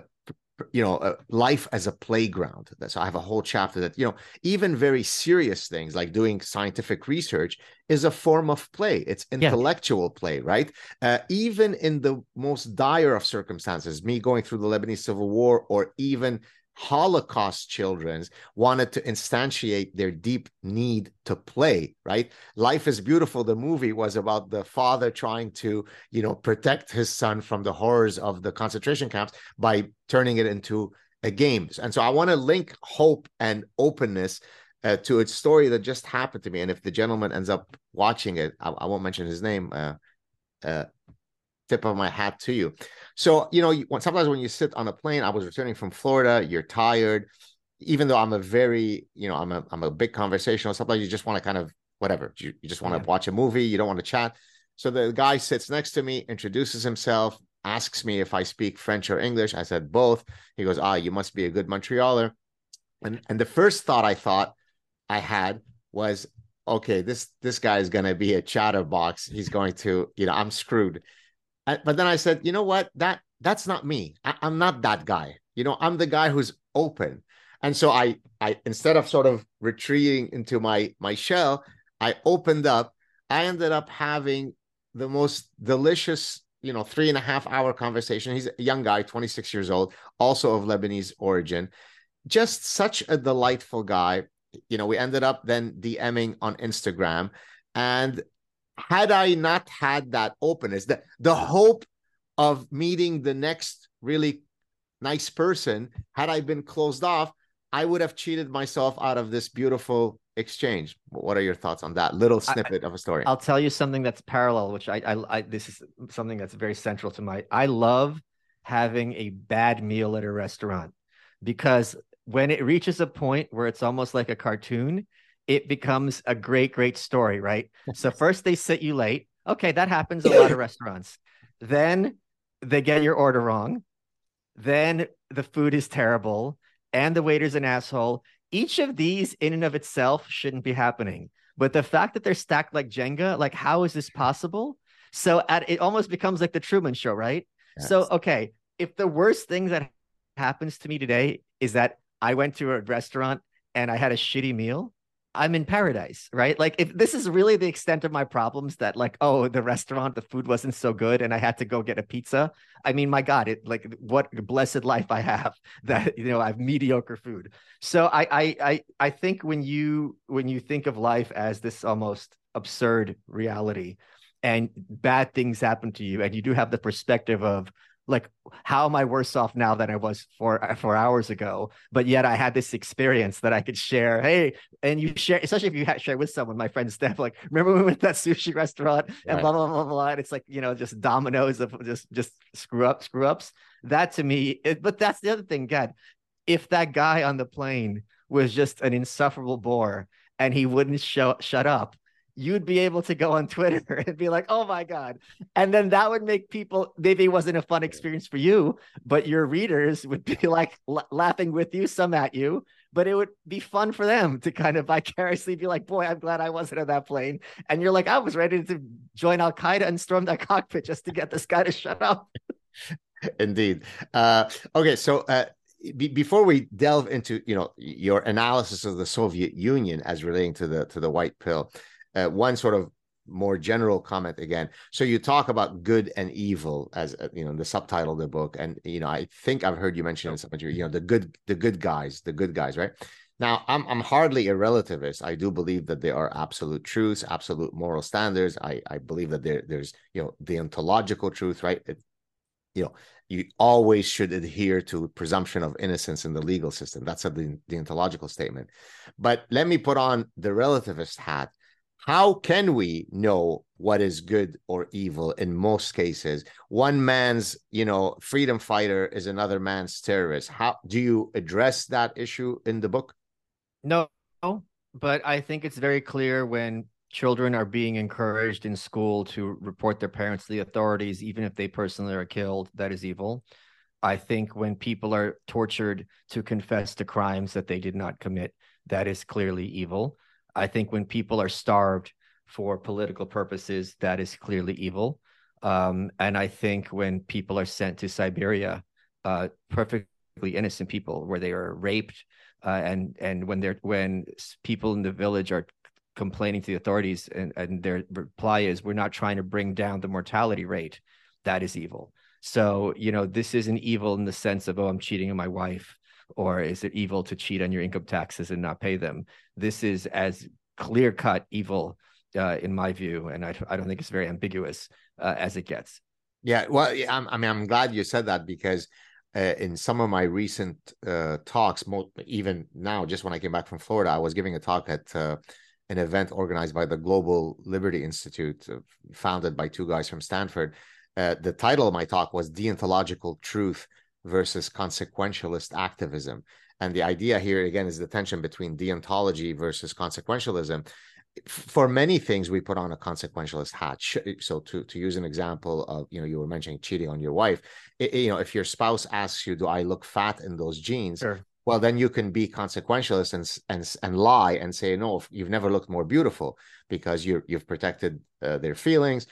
you know uh, life as a playground. So i have a whole chapter that you know even very serious things like doing scientific research is a form of play. It's intellectual yeah. play right? Uh, even in the most dire of circumstances me going through the lebanese civil war or even Holocaust children wanted to instantiate their deep need to play, right? Life is Beautiful, the movie was about the father trying to, you know, protect his son from the horrors of the concentration camps by turning it into a game. And so I want to link hope and openness uh, to a story that just happened to me. And if the gentleman ends up watching it, I, I won't mention his name. Uh, uh, tip of my hat to you. So, you know, sometimes when you sit on a plane, I was returning from Florida, you're tired. Even though I'm a very, you know, I'm a I'm a big conversational, sometimes you just want to kind of whatever. You, you just want to yeah. watch a movie, you don't want to chat. So the guy sits next to me, introduces himself, asks me if I speak French or English. I said both. He goes, Ah, you must be a good Montrealer. And and the first thought I thought I had was, okay, this this guy is gonna be a chatterbox. He's going to, you know, I'm screwed but then I said, you know what? That that's not me. I, I'm not that guy. You know, I'm the guy who's open. And so I I instead of sort of retreating into my my shell, I opened up. I ended up having the most delicious, you know, three and a half hour conversation. He's a young guy, 26 years old, also of Lebanese origin. Just such a delightful guy. You know, we ended up then DMing on Instagram. And had I not had that openness, the, the hope of meeting the next really nice person, had I been closed off, I would have cheated myself out of this beautiful exchange. What are your thoughts on that little snippet I, of a story? I'll tell you something that's parallel, which I, I, I, this is something that's very central to my. I love having a bad meal at a restaurant because when it reaches a point where it's almost like a cartoon, it becomes a great, great story, right? so first they sit you late. Okay, that happens a lot of restaurants. Then they get your order wrong. Then the food is terrible and the waiter's an asshole. Each of these in and of itself shouldn't be happening. But the fact that they're stacked like Jenga, like how is this possible? So at it almost becomes like the Truman show, right? Yes. So okay, if the worst thing that happens to me today is that I went to a restaurant and I had a shitty meal, I'm in paradise, right? Like if this is really the extent of my problems that like, oh, the restaurant, the food wasn't so good and I had to go get a pizza. I mean, my God, it like what blessed life I have that you know I have mediocre food. So I I I I think when you when you think of life as this almost absurd reality and bad things happen to you and you do have the perspective of like how am i worse off now than i was four uh, four hours ago? But yet i had this experience that i could share. Hey and you share especially if you had share with someone my friend steph like remember we went to that sushi restaurant and right. blah blah blah blah and it's like you know just dominoes of just just screw up screw ups? That to me it, but that's the other thing god. If that guy on the plane was just an insufferable bore and he wouldn't show shut up you'd be able to go on Twitter and be like, oh my God. And then that would make people, maybe it wasn't a fun experience for you, but your readers would be like l- laughing with you, some at you, but it would be fun for them to kind of vicariously be like, boy, I'm glad I wasn't on that plane. And you're like, I was ready to join Al Qaeda and storm that cockpit just to get this guy to shut up. Indeed. Uh, okay. So, uh, before we delve into you know your analysis of the Soviet Union as relating to the to the white pill, uh, one sort of more general comment again. So you talk about good and evil as uh, you know the subtitle of the book, and you know I think I've heard you mention in some of your you know the good the good guys, the good guys, right? Now I'm I'm hardly a relativist. I do believe that there are absolute truths, absolute moral standards. I I believe that there there's you know the ontological truth, right? It, you know you always should adhere to presumption of innocence in the legal system. That's a, the, the ontological statement. But let me put on the relativist hat how can we know what is good or evil in most cases? One man's you know freedom fighter is another man's terrorist. How do you address that issue in the book? No but i think it's very clear when children are being encouraged in school to report their parents to the authorities even if they personally are killed that is evil. I think when people are tortured to confess to crimes that they did not commit that is clearly evil I think when people are starved for political purposes, that is clearly evil. Um, and I think when people are sent to Siberia, uh, perfectly innocent people, where they are raped, uh, and and when they're when people in the village are complaining to the authorities, and, and their reply is, "We're not trying to bring down the mortality rate," that is evil. So you know, this isn't evil in the sense of, "Oh, I'm cheating on my wife." Or is it evil to cheat on your income taxes and not pay them? This is as clear cut evil uh, in my view, and I, I don't think it's very ambiguous uh, as it gets. Yeah, well, I'm, i mean, I'm glad you said that because uh, in some of my recent uh, talks, even now, just when I came back from Florida, I was giving a talk at uh, an event organized by the Global Liberty Institute, uh, founded by two guys from Stanford. the title of my talk was "Deontological Truth versus consequentialist activism. And the idea here again is the tension between deontology versus consequentialism. For many things, we put on a consequentialist hat. So, to to use an example of you know you were mentioning cheating on your wife, it, you know if your spouse asks you, "Do I look fat in those jeans?" Sure. Well, then you can be consequentialist and and and lie and say, "No, you've never looked more beautiful," because you you've protected uh, their feelings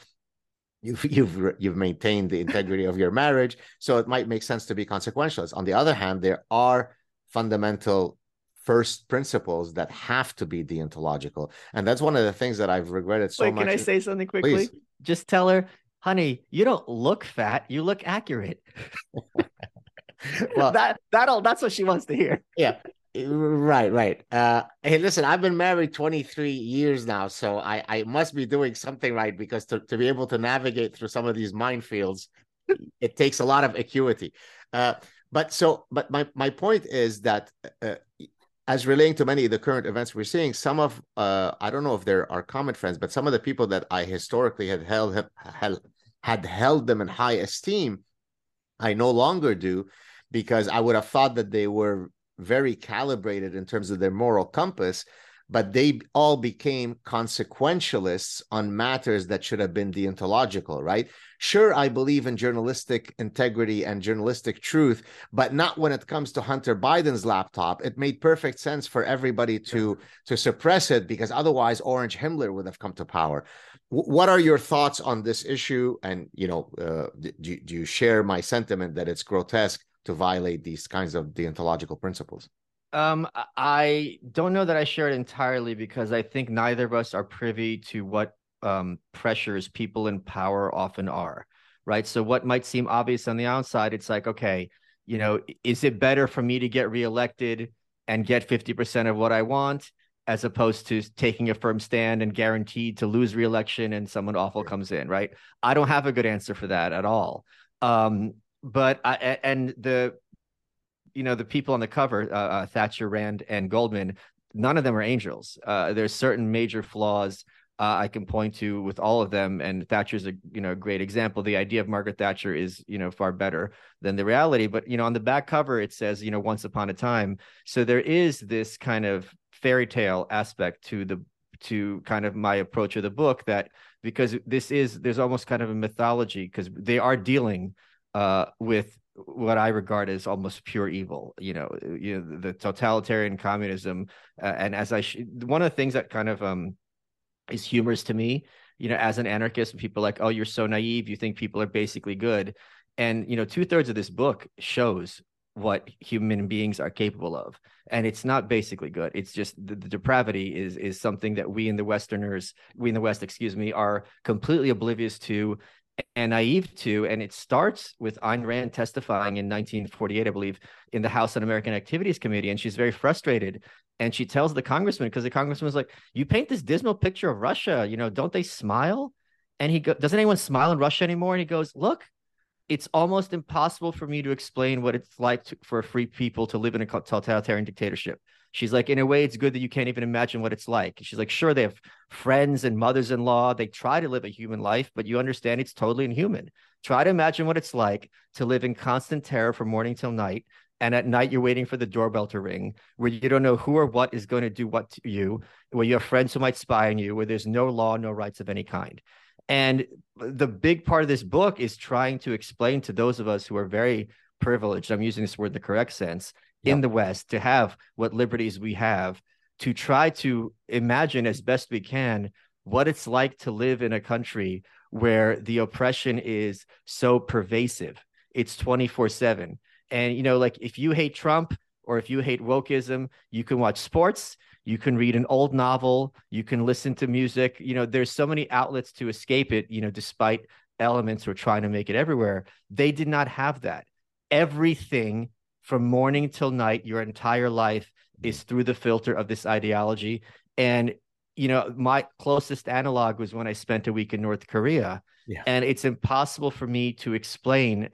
you've you've you've maintained the integrity of your marriage so it might make sense to be consequentialist. On the other hand there are fundamental first principles that have to be deontological. And that's one of the things that i've regretted so Wait, much can i say something quickly? Please. just tell her honey you don't look fat you look accurate. Well that that'll that's what she wants to hear. Yeah Right, right. Uh, hey, listen, I've been married 23 years now, so I, I must be doing something right because to, to be able to navigate through some of these minefields, it takes a lot of acuity. Uh, but so, but my, my point is that uh, as relating to many of the current events we're seeing, some of, uh, I don't know if there are common friends, but some of the people that I historically had held, had, had held them in high esteem, I no longer do because I would have thought that they were very calibrated in terms of their moral compass, but they all became consequentialists on matters that should have been deontological, right? Sure, I believe in journalistic integrity and journalistic truth, but not when it comes to Hunter Biden's laptop. It made perfect sense for everybody to to suppress it because otherwise Orange Himmler would have come to power. W- what are your thoughts on this issue? And you know, uh, do, do you share my sentiment that it's grotesque to violate these kinds of deontological principles? Um, I don't know that I share it entirely because I think neither of us are privy to what um, pressures people in power often are, right? So what might seem obvious on the outside, it's like, okay, you know, is it better for me to get reelected and get 50% of what I want as opposed to taking a firm stand and guaranteed to lose reelection and someone awful comes in, right? I don't have a good answer for that at all. Um, but I, and the you know the people on the cover uh, uh, thatcher rand and goldman none of them are angels. Uh, there's certain major flaws uh, i can point to with all of them and thatcher's a you know great example. The idea of margaret thatcher is you know far better than the reality but you know on the back cover it says you know once upon a time. So there is this kind of fairy tale aspect to the to kind of my approach of the book that because this is there's almost kind of a mythology because they are dealing uh, with what I regard as almost pure evil. You know, you know the totalitarian communism, uh, and as I sh- one of the things that kind of um is humorous to me. You know, as an anarchist, people like, oh, you're so naive. You think people are basically good, and you know, two thirds of this book shows what human beings are capable of and it's not basically good it's just the, the, depravity is is something that we in the westerners we in the west excuse me are completely oblivious to and naive to and it starts with Ayn Rand testifying in 1948 I believe in the House Un-American Activities Committee and she's very frustrated. And she tells the congressman because the congressman was like you paint this dismal picture of Russia you know don't they smile? And he goes doesn't anyone smile in Russia anymore? And he goes look it's almost impossible for me to explain what it's like to, for free people to live in a totalitarian dictatorship. She's like, in a way, it's good that you can't even imagine what it's like. She's like, sure, they have friends and mothers in law. They try to live a human life, but you understand it's totally inhuman. Try to imagine what it's like to live in constant terror from morning till night. And at night, you're waiting for the doorbell to ring, where you don't know who or what is going to do what to you, where you have friends who might spy on you, where there's no law, no rights of any kind. And the big part of this book is trying to explain to those of us who are very privileged, I'm using this word in the correct sense, yep. in the West to have what liberties we have, to try to imagine as best we can what it's like to live in a country where the oppression is so pervasive. It's 24 7. And, you know, like if you hate Trump or if you hate wokeism, you can watch sports, you can read an old novel you can listen to music you know there's so many outlets to escape it you know despite elements who are trying to make it everywhere they did not have that everything from morning till night your entire life is mm-hmm. through the filter of this ideology and you know my closest analog was when i spent a week in north korea yeah. and it's impossible for me to explain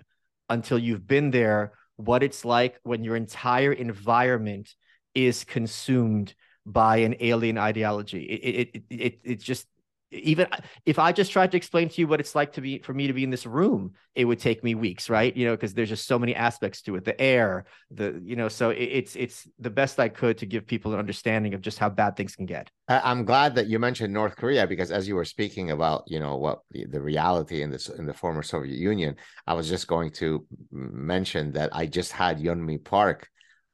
until you've been there what it's like when your entire environment is consumed by an alien ideology. It, it, it, it, it's just even uh, if I just tried to explain to you what it's like to be for me to be in this room, it would take me weeks, right? You know, because there's just so many aspects to it, the air, the you know, so it's it's the best I could to give people an understanding of just how bad things can get. I'm glad that you mentioned North Korea because as you were speaking about, you know, what the, reality in this in the former Soviet Union, I was just going to mention that I just had Yeonmi Park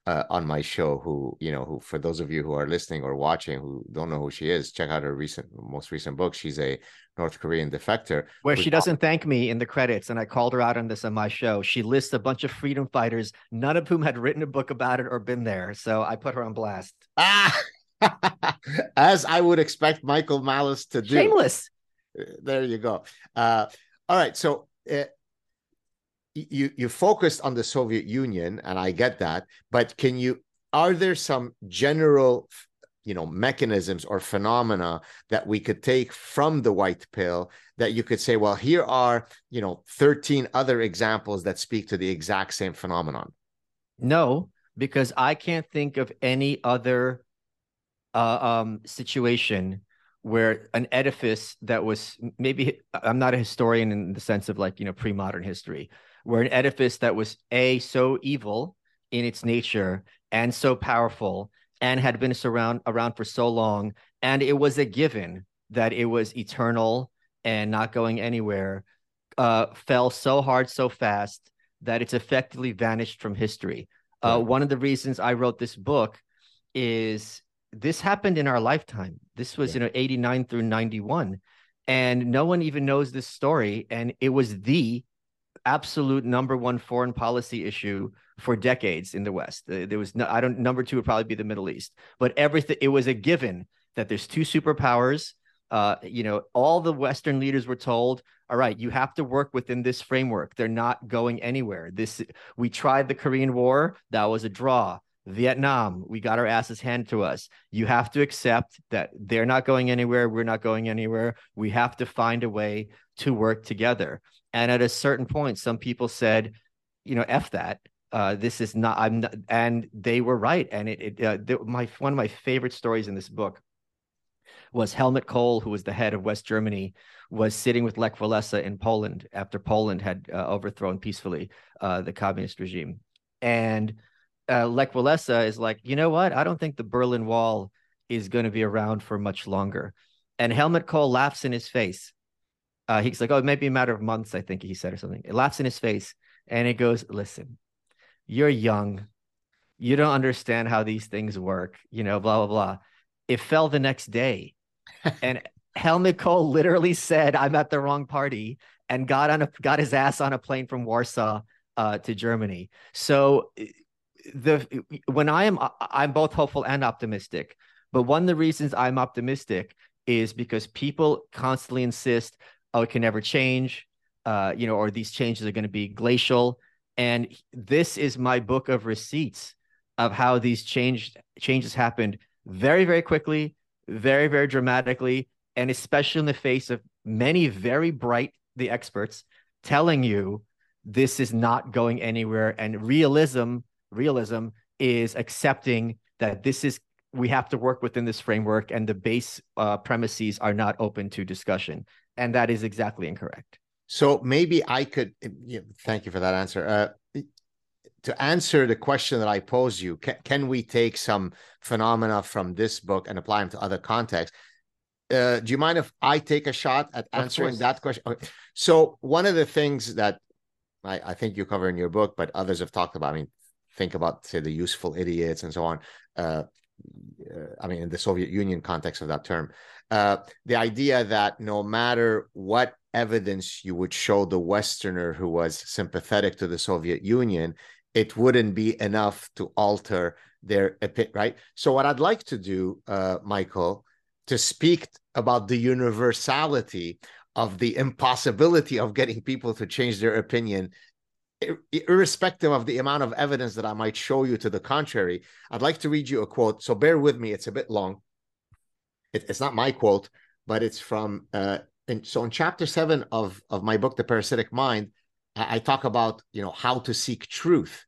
uh, on my show who you know who for those of you who are listening or watching who don't know who she is check out her recent most recent book. She's a north korean defector where she doesn't thank me in the credits and i called her out on this on my show. She lists a bunch of freedom fighters none of whom had written a book about it or been there so i put her on blast. Ah as i would expect michael malice to do. Shameless. Uh, there you go. Uh, all right so uh, you you focused on the Soviet Union, and I get that, but can you? Are there some general, you know, mechanisms or phenomena that we could take from the white pill that you could say, well, here are you know thirteen other examples that speak to the exact same phenomenon? No, because I can't think of any other uh, um, situation where an edifice that was maybe I'm not a historian in the sense of like you know pre-modern history, were an edifice that was a so evil in its nature and so powerful and had been around around for so long and it was a given that it was eternal and not going anywhere uh, fell so hard so fast that it's effectively vanished from history. Uh, one of the reasons i wrote this book is this happened in our lifetime. This was yeah. you know 89 through 91 and no one even knows this story and it was the absolute number one foreign policy issue for decades in the West. There was no, I don't, number two would probably be the Middle East, but everything, it was a given that there's two superpowers. Uh, you know, all the Western leaders were told, all right, you have to work within this framework. They're not going anywhere. This, we tried the Korean War, that was a draw. Vietnam, we got our asses handed to us. You have to accept that they're not going anywhere. We're not going anywhere. We have to find a way to work together. And at a certain point, some people said, you know, F that. Uh, this is not, I'm not, and they were right. And it, it uh, my, one of my favorite stories in this book was Helmut Kohl, who was the head of West Germany, was sitting with Lech Walesa in Poland after Poland had uh, overthrown peacefully uh, the communist regime. And uh, Lech Walesa is like, you know what? I don't think the Berlin Wall is going to be around for much longer. And Helmut Kohl laughs in his face. Uh, he's like, oh, it may be a matter of months, I think he said, or something. It laughs in his face. And it goes, listen, you're young. You don't understand how these things work, you know, blah, blah, blah. It fell the next day. and Helmut Kohl literally said, I'm at the wrong party and got on a got his ass on a plane from Warsaw uh, to Germany. So the when I am I'm both hopeful and optimistic. But one of the reasons I'm optimistic is because people constantly insist, oh, it can never change, uh, you know, or these changes are going to be glacial. And this is my book of receipts of how these changed changes happened very, very quickly, very, very dramatically, and especially in the face of many very bright the experts telling you this is not going anywhere and realism realism is accepting that this is we have to work within this framework and the base uh, premises are not open to discussion and that is exactly incorrect so maybe i could you know, thank you for that answer uh, to answer the question that i pose you can, can we take some phenomena from this book and apply them to other contexts uh, do you mind if I take a shot at answering that question? Okay. So one of the things that I, I, think you cover in your book, but others have talked about. I mean, think about say the useful idiots and so on. Uh, uh, I mean, in the Soviet Union context of that term, uh, the idea that no matter what evidence you would show the Westerner who was sympathetic to the Soviet Union, it wouldn't be enough to alter their opinion, right? So, what I'd like to do, uh, Michael, to speak about the universality of the impossibility of getting people to change their opinion irrespective of the amount of evidence that I might show you to the contrary, I'd like to read you a quote. So bear with me; it's a bit long. It, it's not my quote, but it's from. Uh, and so in chapter seven of of my book, The Parasitic Mind, I, I talk about you know how to seek truth,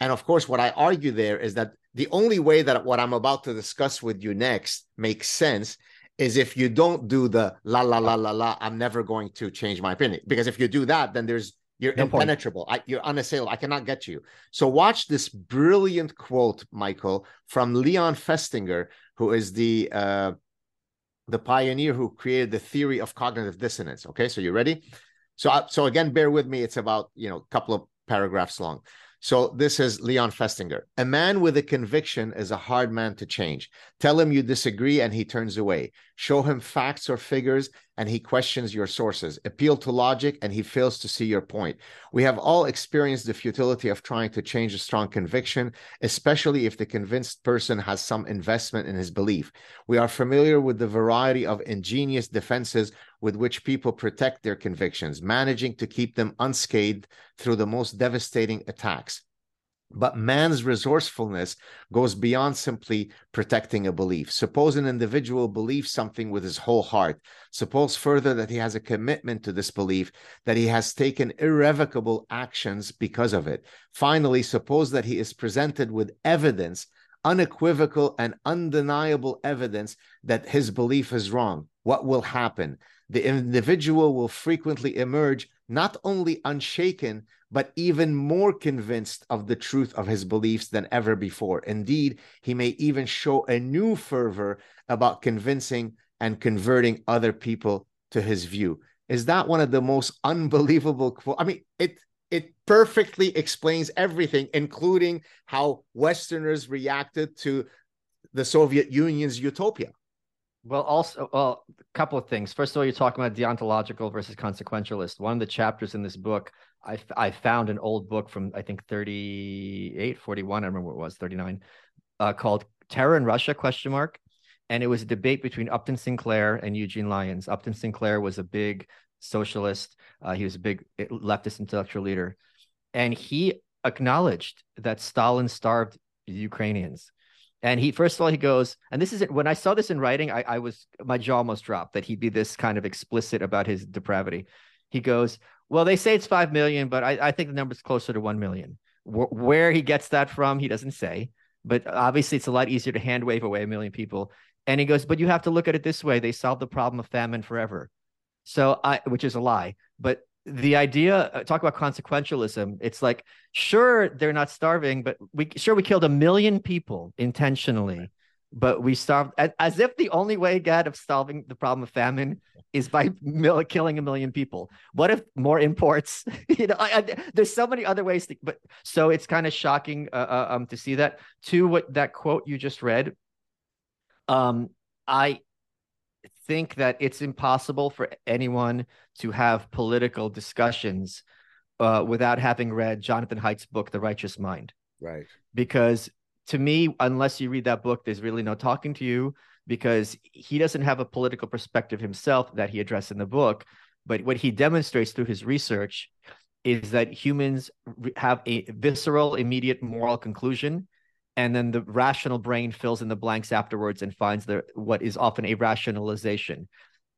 and of course, what I argue there is that the only way that what I'm about to discuss with you next makes sense is if you don't do the la la la la la, I'm never going to change my opinion. Because if you do that, then there's you're no impenetrable. I, you're unassailable. I cannot get you. So watch this brilliant quote, Michael, from Leon Festinger, who is the uh, the pioneer who created the theory of cognitive dissonance. Okay, so you ready? So uh, so again, bear with me. It's about you know a couple of paragraphs long. So this is Leon Festinger. A man with a conviction is a hard man to change. Tell him you disagree and he turns away. Show him facts or figures and he questions your sources. Appeal to logic and he fails to see your point. We have all experienced the futility of trying to change a strong conviction, especially if the convinced person has some investment in his belief. We are familiar with the variety of ingenious defenses with which people protect their convictions, managing to keep them unscathed through the most devastating attacks. But man's resourcefulness goes beyond simply protecting a belief. Suppose an individual believes something with his whole heart. Suppose further that he has a commitment to this belief, that he has taken irrevocable actions because of it. Finally, suppose that he is presented with evidence, unequivocal and undeniable evidence that his belief is wrong. What will happen? The individual will frequently emerge not only unshaken, but even more convinced of the truth of his beliefs than ever before. Indeed, he may even show a new fervor about convincing and converting other people to his view. Is that one of the most unbelievable quotes? I mean, it it perfectly explains everything, including how Westerners reacted to the Soviet Union's utopia. Well, also, well, a couple of things. First of all, you're talking about deontological versus consequentialist. One of the chapters in this book, I, I found an old book from, I think, 38, 41, I remember what it was, 39, uh, called Terror in Russia, question mark. And it was a debate between Upton Sinclair and Eugene Lyons. Upton Sinclair was a big socialist. Uh, he was a big leftist intellectual leader. And he acknowledged that Stalin starved Ukrainians and he first of all he goes, and this is when I saw this in writing, I, I was my jaw almost dropped that he'd be this kind of explicit about his depravity. He goes, well, they say it's five million, but I, I think the number's closer to one million. Where he gets that from, he doesn't say. But obviously, it's a lot easier to hand wave away a million people. And he goes, but you have to look at it this way: they solved the problem of famine forever. So I, which is a lie, but the idea uh, talk about consequentialism it's like sure they're not starving but we sure we killed a million people intentionally but we starved as if the only way, God, of solving the problem of famine is by mil- killing a million people. What if more imports? you know, I, I, there's so many other ways. To, but so it's kind of shocking uh, uh, um, to see that. To what that quote you just read, um, I think that it's impossible for anyone to have political discussions uh, without having read Jonathan Haidt's book, The Righteous Mind. Right. Because to me, unless you read that book, there's really no talking to you because he doesn't have a political perspective himself that he addressed in the book. But what he demonstrates through his research is that humans have a visceral, immediate moral conclusion. And then the rational brain fills in the blanks afterwards and finds the what is often a rationalization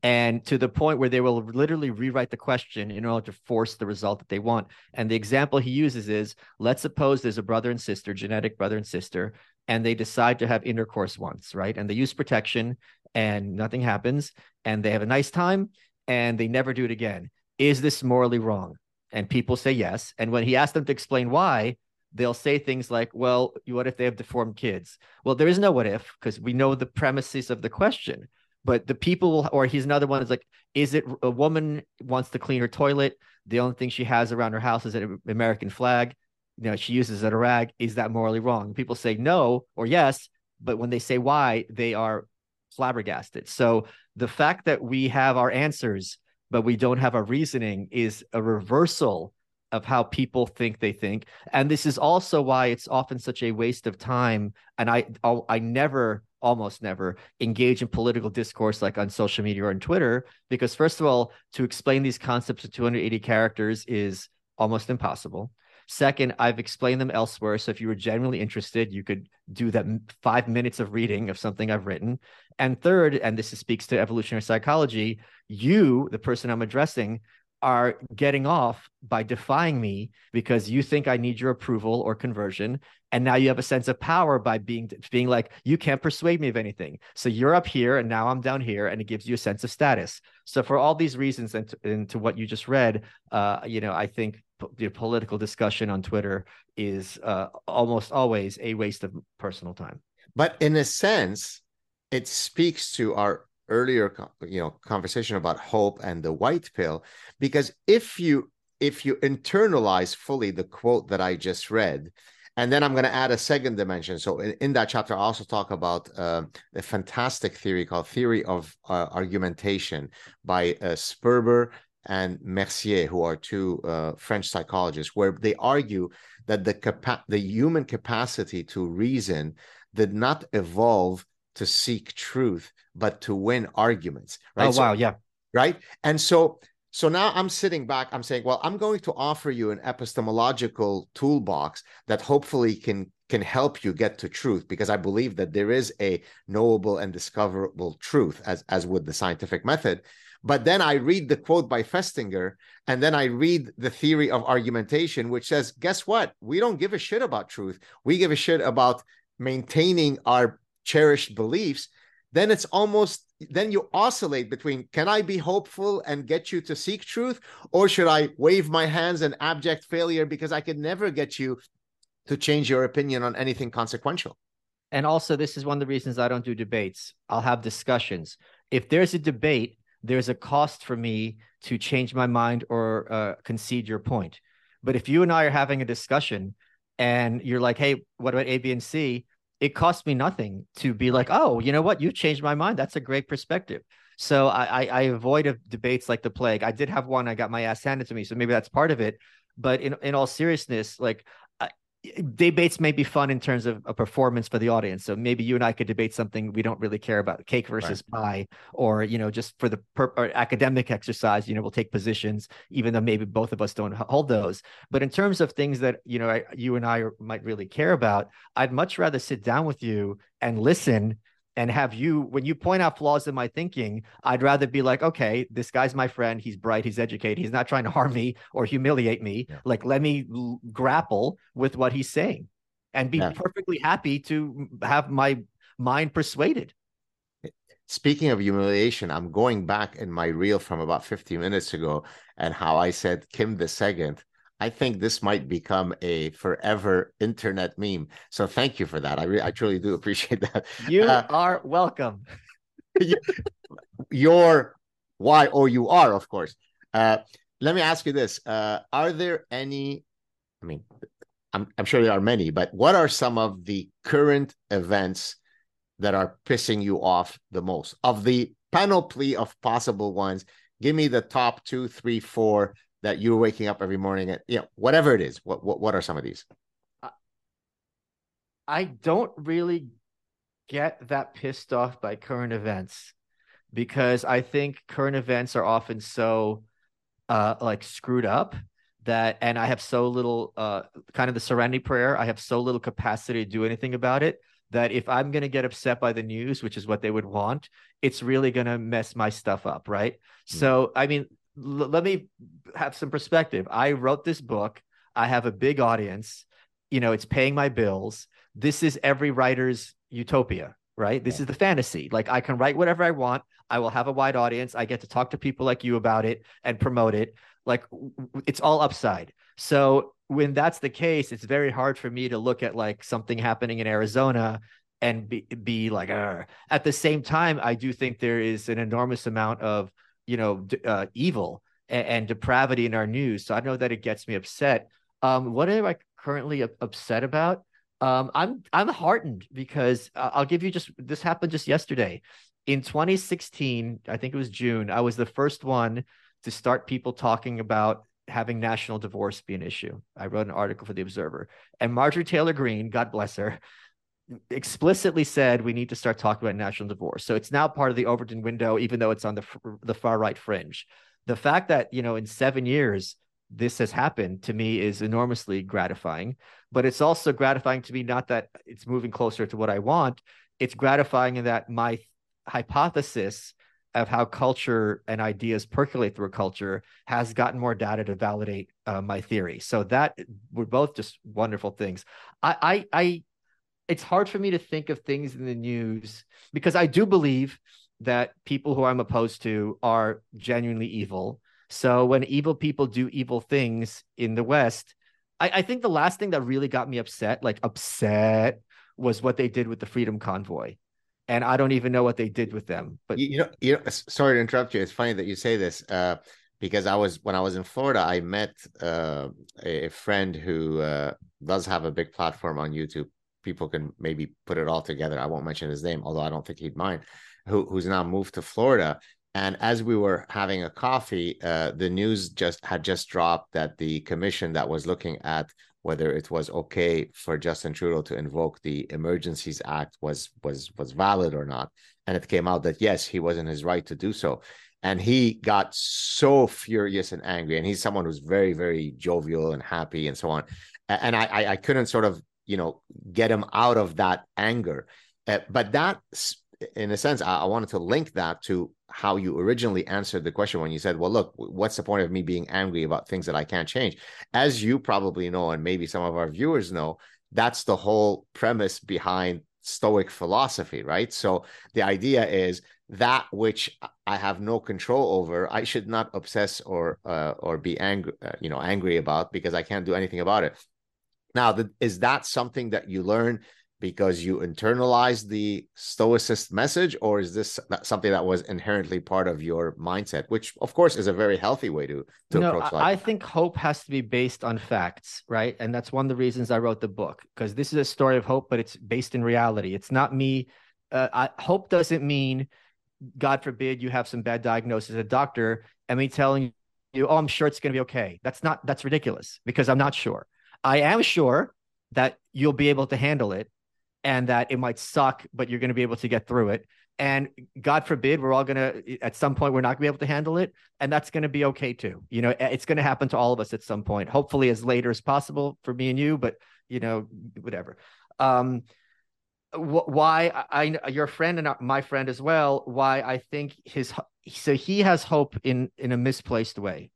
and to the point where they will literally rewrite the question in order to force the result that they want. And the example he uses is let's suppose there's a brother and sister, genetic brother and sister, and they decide to have intercourse once, right? And they use protection and nothing happens, and they have a nice time and they never do it again. Is this morally wrong? And people say yes. And when he asks them to explain why, they'll say things like, well, what if they have deformed kids? Well, there is no what if because we know the premises of the question but the people or he's another one is like is it a woman wants to clean her toilet? The only thing she has around her house is an american flag. You know she uses it a rag. Is that morally wrong? People say no or yes but when they say why they are flabbergasted. So the fact that we have our answers but we don't have our reasoning is a reversal of how people think they think and this is also why it's often such a waste of time and i i never almost never engage in political discourse like on social media or on Twitter because first of all to explain these concepts in 280 characters is almost impossible. Second, I've explained them elsewhere. So if you were genuinely interested, you could do that five minutes of reading of something I've written. And third, and this speaks to evolutionary psychology, you, the person I'm addressing, are getting off by defying me because you think I need your approval or conversion. And now you have a sense of power by being being like, you can't persuade me of anything. So you're up here and now I'm down here, and it gives you a sense of status. So for all these reasons and to, and to what you just read, uh, you know, I think the political discussion on Twitter is uh, almost always a waste of personal time. But in a sense, it speaks to our earlier you know conversation about hope and the white pill because if you if you internalize fully the quote that i just read and then i'm going to add a second dimension. So in, in that chapter i also talk about uh, a fantastic theory called theory of uh, argumentation by uh, sperber and mercier who are two uh, french psychologists where they argue that the capa- the human capacity to reason did not evolve to seek truth, but to win arguments. Right. Oh, so, wow. Yeah. Right. And so, so now I'm sitting back, I'm saying, well, I'm going to offer you an epistemological toolbox that hopefully can can help you get to truth because I believe that there is a knowable and discoverable truth as as with the scientific method. But then I read the quote by Festinger, and then I read the theory of argumentation, which says, guess what? We don't give a shit about truth. We give a shit about maintaining our cherished beliefs, then it's almost then you oscillate between can I be hopeful and get you to seek truth, or should I wave my hands in abject failure because I could never get you to change your opinion on anything consequential? And also, this is one of the reasons I don't do debates. I'll have discussions. If there's a debate, there's a cost for me to change my mind or uh, concede your point. But if you and I are having a discussion and you're like, hey, what about A, B, and C? It cost me nothing to be like, oh, you know what? You changed my mind. That's a great perspective. So I, I, I avoid debates like the plague. I did have one. I got my ass handed to me. So maybe that's part of it. But in, in all seriousness, like debates may be fun in terms of a performance for the audience. So maybe you and I could debate something we don't really care about, cake versus right. pie, or you know, just for the per- academic exercise. You know, we'll take positions, even though maybe both of us don't hold those. But in terms of things that you know, I, you and I might really care about, I'd much rather sit down with you and listen and have you when you point out flaws in my thinking i'd rather be like okay this guy's my friend he's bright he's educated he's not trying to harm me or humiliate me yeah. like let me l- grapple with what he's saying and be yeah. perfectly happy to have my mind persuaded eh, speaking of humiliation i'm going back in my reel from about 50 minutes ago and how i said kim the second I think this might become a forever internet meme. So thank you for that. I re- I truly do appreciate that. You uh, are welcome. You're why or you are, of course. Uh, let me ask you this: uh, Are there any? I mean, I'm I'm sure there are many, but what are some of the current events that are pissing you off the most of the panoply of possible ones? Give me the top two, three, four that you're waking up every morning at, you know, whatever it is. What what what are some of these? I don't really get that pissed off by current events because I think current events are often so uh like screwed up that and I have so little uh kind of the serenity prayer, I have so little capacity to do anything about it that if I'm going to get upset by the news, which is what they would want, it's really going to mess my stuff up, right? Mm-hmm. So, I mean, l- let me have some perspective. I wrote this book. I have a big audience. You know, it's paying my bills. This is every writer's utopia, right? This is the fantasy. Like I can write whatever I want. I will have a wide audience. I get to talk to people like you about it and promote it. Like it's all upside. So when that's the case, it's very hard for me to look at like something happening in Arizona and be, be like, Arr. at the same time, I do think there is an enormous amount of you know uh, evil and, and, depravity in our news. So I know that it gets me upset. Um, what am I currently upset about? Um, I'm I'm heartened because uh, I'll give you just this happened just yesterday. In 2016, I think it was June, I was the first one to start people talking about having national divorce be an issue. I wrote an article for the Observer, and Marjorie Taylor Greene, God bless her, explicitly said we need to start talking about national divorce. So it's now part of the Overton window, even though it's on the the far right fringe. The fact that you know in seven years this has happened to me is enormously gratifying, but it's also gratifying to me not that it's moving closer to what I want. It's gratifying in that my hypothesis of how culture and ideas percolate through a culture has gotten more data to validate uh, my theory. So that were both just wonderful things. I, I, I it's hard for me to think of things in the news because I do believe that people who I'm opposed to are genuinely evil. So when evil people do evil things in the West, I, I think the last thing that really got me upset, like upset, was what they did with the Freedom Convoy. And I don't even know what they did with them. But you know, you know, sorry to interrupt you. It's funny that you say this. Uh, because I was when I was in Florida, I met uh, a friend who uh, does have a big platform on YouTube people can maybe put it all together. I won't mention his name, although I don't think he'd mind. Who, who's now moved to Florida. And as we were having a coffee, uh, the news just had just dropped that the commission that was looking at whether it was okay for Justin Trudeau to invoke the Emergencies Act was was was valid or not. And it came out that yes, he was in his right to do so. And he got so furious and angry. And he's someone who's very, very jovial and happy and so on. And I I couldn't sort of you know get him out of that anger. Uh, but that in a sense I, I, wanted to link that to how you originally answered the question when you said well look what's the point of me being angry about things that i can't change? As you probably know and maybe some of our viewers know that's the whole premise behind stoic philosophy right? So the idea is that which i have no control over i should not obsess or uh, or be angry uh, you know angry about because i can't do anything about it now, is that something that you learn because you internalize the stoicist message, or is this something that was inherently part of your mindset, which of course is a very healthy way to, to no, approach life? I think hope has to be based on facts, right? And that's one of the reasons I wrote the book because this is a story of hope, but it's based in reality. It's not me. Uh, I, hope doesn't mean, God forbid, you have some bad diagnosis a doctor and me telling you, oh, I'm sure it's going to be okay. That's not, that's ridiculous because I'm not sure. I am sure that you'll be able to handle it and that it might suck, but you're going to be able to get through it. And God forbid, we're all going to, at some point, we're not going to be able to handle it. And that's going to be okay too. You know, it's going to happen to all of us at some point, hopefully as later as possible for me and you, but, you know, whatever. Um, wh- why I, I, your friend and my friend as well, why I think his, so he has hope in, in a misplaced way.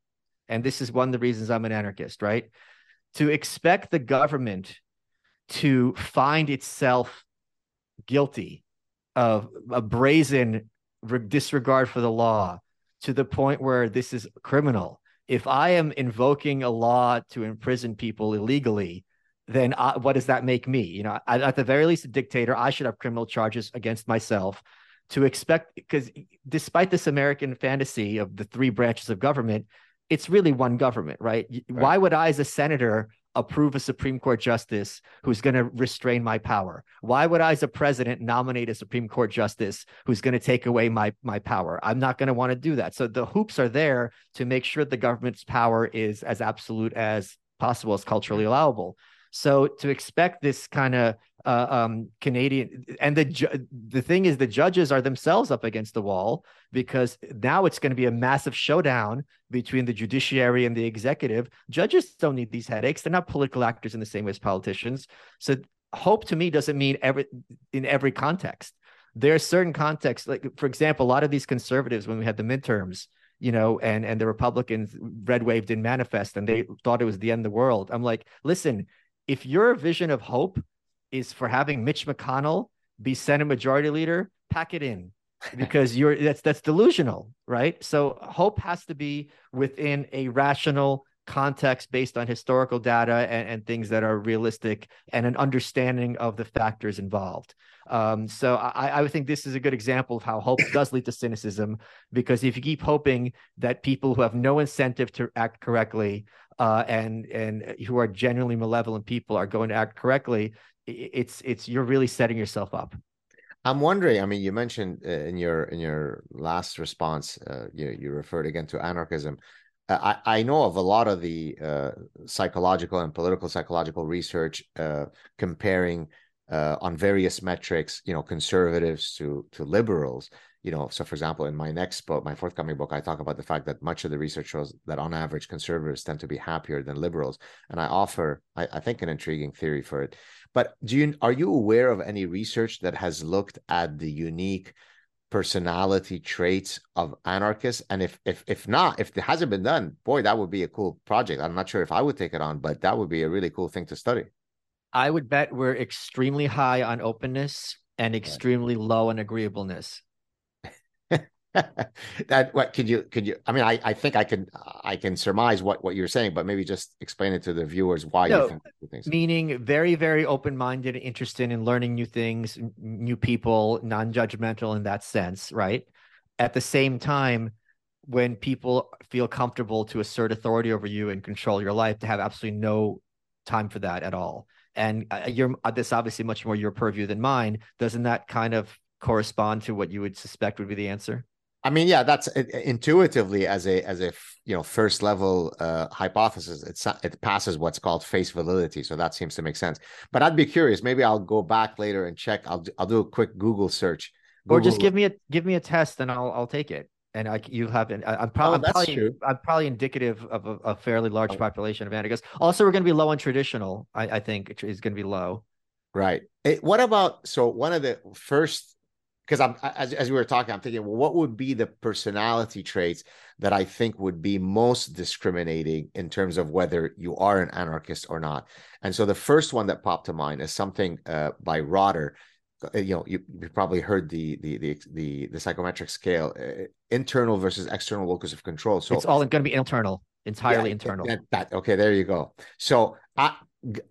And this is one of the reasons I'm an anarchist, right? To expect the government to find itself guilty of a brazen disregard for the law to the point where this is criminal If I am invoking a law to imprison people illegally, then I, what does that make me? You know, I, at the very least, a dictator, I should have criminal charges against myself to expect, because despite this American fantasy of the three branches of government, it's really one government, right? right? Why would I, as a senator, approve a Supreme Court justice who's going to restrain my power? Why would I, as a president, nominate a Supreme Court justice who's going to take away my my power? I'm not going to want to do that. So the hoops are there to make sure the government's power is as absolute as possible, as culturally allowable. So to expect this kind of uh, um, Canadian and the ju- the thing is the judges are themselves up against the wall because now it's going to be a massive showdown between the judiciary and the executive. Judges don't need these headaches; they're not political actors in the same way as politicians. So hope to me doesn't mean every in every context. There are certain contexts, like for example, a lot of these conservatives when we had the midterms you know, and and the Republicans red waved in manifest and they thought it was the end of the world. I'm like, listen, if your vision of hope is for having Mitch McConnell be Senate Majority Leader, pack it in because you're that's that's delusional, right? So hope has to be within a rational context based on historical data and, and things that are realistic and an understanding of the factors involved. Um, so I, I would think this is a good example of how hope does lead to cynicism because if you keep hoping that people who have no incentive to act correctly uh, and and who are genuinely malevolent people are going to act correctly, it's it's you're really setting yourself up. I'm wondering. I mean, you mentioned uh, in your in your last response, uh, you you referred again to anarchism. Uh, I I know of a lot of the uh, psychological and political psychological research uh, comparing uh, on various metrics, you know, conservatives to to liberals, you know so for example in my next book my forthcoming book i talk about the fact that much of the research shows that on average conservatives tend to be happier than liberals and i offer I, I, think an intriguing theory for it. But do you are you aware of any research that has looked at the unique personality traits of anarchists? And if if if not if it hasn't been done boy that would be a cool project. I'm not sure if i would take it on but that would be a really cool thing to study. I would bet we're extremely high on openness and extremely low on agreeableness that what could you could you i mean i i think i can i can surmise what what you're saying but maybe just explain it to the viewers why no, you think things meaning very very open-minded interested in learning new things new people non-judgmental in that sense right? At the same time when people feel comfortable to assert authority over you and control your life to have absolutely no time for that at all. And uh, you're uh, this obviously much more your purview than mine. Doesn't that kind of correspond to what you would suspect would be the answer I mean, yeah, that's intuitively as a as a you know first level uh, hypothesis. It's it passes what's called face validity, so that seems to make sense. But I'd be curious. Maybe I'll go back later and check. I'll I'll do a quick Google search, Google. or just give me a give me a test and I'll I'll take it. And I you have an I'm, pro- oh, I'm probably true. I'm probably indicative of a, a fairly large oh. population of anarchists. Also, we're going to be low on traditional. I, I think is going to be low. Right. Hey, what about so one of the first because I'm as, as we were talking, I'm thinking, well, what would be the personality traits that I think would be most discriminating in terms of whether you are an anarchist or not? And so the first one that popped to mind is something uh, by Rotter. Uh, you know, you, you probably heard the the the the, the psychometric scale, uh, internal versus external locus of control. So it's all going to be internal, entirely yeah, internal. That, that, okay, there you go. So I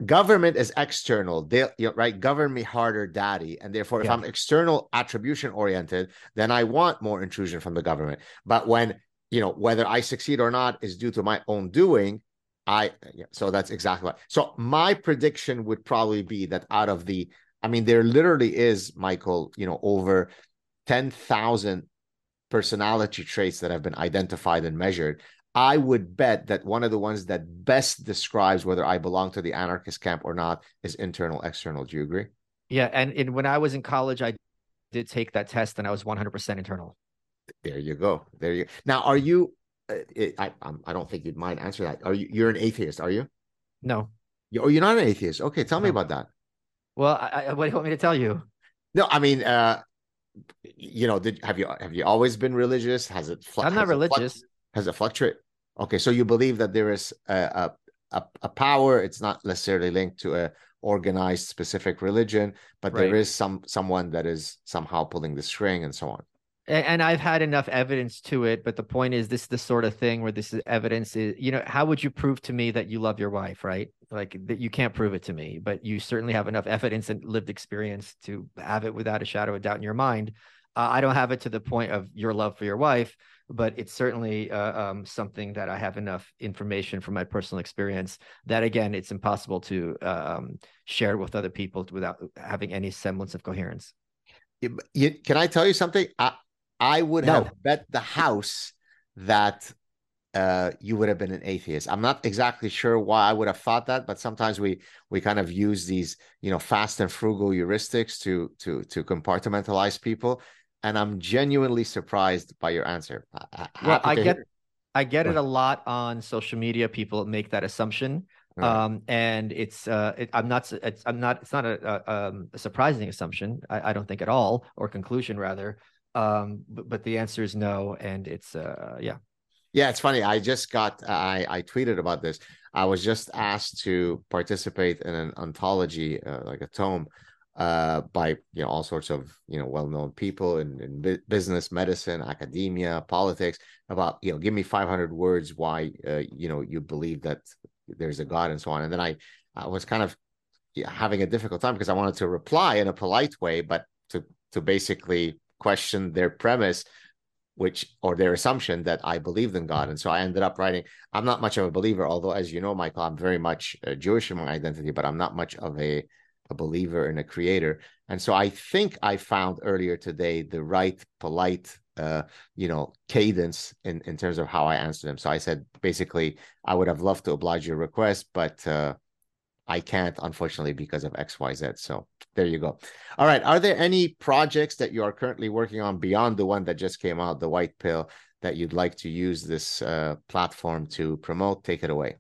government is external. They you know, right? Govern me harder daddy. And therefore if yeah. i'm external attribution oriented then i want more intrusion from the government. But when you know whether i succeed or not is due to my own doing i so that's exactly what so my prediction would probably be that out of the i mean there literally is michael you know over 10,000 personality traits that have been identified and measured I would bet that one of the ones that best describes whether I belong to the anarchist camp or not is internal external. Do you agree? Yeah, and, and when I was in college, I did take that test, and I was 100% internal. There you go. There you. Go. Now, are you? Uh, I I'm, I don't think you'd mind answering that. Are you? You're an atheist, are you? No. You, oh, you're not an atheist. Okay, tell no. me about that. Well, I, I, what do you want me to tell you? No, I mean, uh, you know, did have you have you always been religious? Has it? I'm not religious. Has it fluctuate? Okay, so you believe that there is a, a, a power. It's not necessarily linked to a organized specific religion, but right. there is some someone that is somehow pulling the string and so on. and I've had enough evidence to it, but the point is, this is the sort of thing where this is evidence is, you know, how would you prove to me that you love your wife, right? Like that you can't prove it to me, but you certainly have enough evidence and lived experience to have it without a shadow of doubt in your mind. Uh, I don't have it to the point of your love for your wife, but it's certainly uh, um, something that I have enough information from my personal experience that, again, it's impossible to um, share with other people without having any semblance of coherence. You, you, can I tell you something? I, I would no. have bet the house that uh, you would have been an atheist. I'm not exactly sure why I would have thought that, but sometimes we we kind of use these, you know, fast and frugal heuristics to to to compartmentalize people. And I'm genuinely surprised by your answer. Well, I get hear. I get it a lot on social media. People make that assumption. Right. Um, and it's uh, it, I'm not it's I'm not it's not a, a, um, a surprising assumption. I, I, don't think at all, or conclusion rather. Um, but, but the answer is no, and it's uh, yeah. Yeah, it's funny. I just got I I tweeted about this. I was just asked to participate in an anthology, uh, like a tome, uh, by you know all sorts of you know well-known people in, in business, medicine, academia, politics. About you know, give me 500 words why uh, you know you believe that there's a God and so on. And then I I was kind of having a difficult time because I wanted to reply in a polite way, but to to basically question their premise which or their assumption that I believed in God. And so I ended up writing. I'm not much of a believer, although as you know, Michael, I'm very much uh, Jewish in my identity, but I'm not much of a a believer in a creator. And so I think I found earlier today the right polite uh, you know, cadence in in terms of how I answered them. So I said basically I would have loved to oblige your request, but uh I can't, unfortunately, because of XYZ. So there you go. All right. Are there any projects that you are currently working on beyond the one that just came out, the white pill, that you'd like to use this uh, platform to promote? Take it away.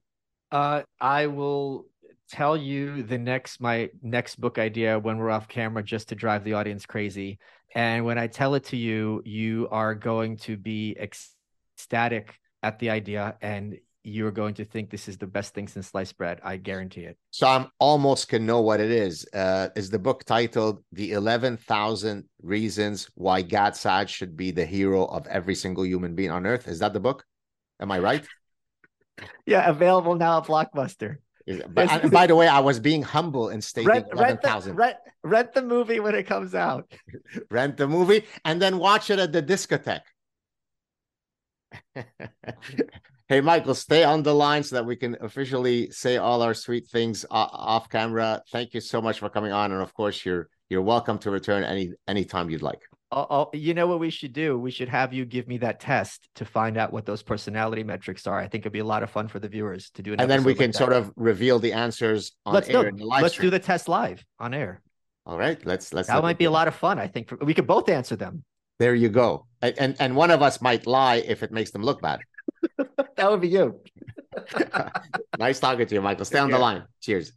Uh, I will tell you the next my next book idea when we're off camera just to drive the audience crazy and when i tell it to you you are going to be ecstatic at the idea and you're going to think this is the best thing since sliced bread. I guarantee it. So I'm almost can know what it is. Uh, is the book titled "The Eleven Thousand Reasons Why Gad Saad Should Be the Hero of Every Single Human Being on Earth"? Is that the book? Am I right? yeah, available now at Blockbuster. But, by the way, I was being humble and stating rent, eleven thousand. Rent, rent the movie when it comes out. rent the movie and then watch it at the discotheque. Hey, Michael, stay on the line so that we can officially say all our sweet things uh, off camera. Thank you so much for coming on, and of course, you're you're welcome to return any anytime you'd like. Oh, oh, you know what we should do? We should have you give me that test to find out what those personality metrics are. I think it'd be a lot of fun for the viewers to do. It. And then we can like sort of reveal the answers on let's air. Do, let's stream. do the test live on air. All right, let's let's. That might be a lot of fun. I think we could both answer them. There you go, and, and and one of us might lie if it makes them look bad. that would be you. nice talking to you, Michael. Stay on the line. Cheers.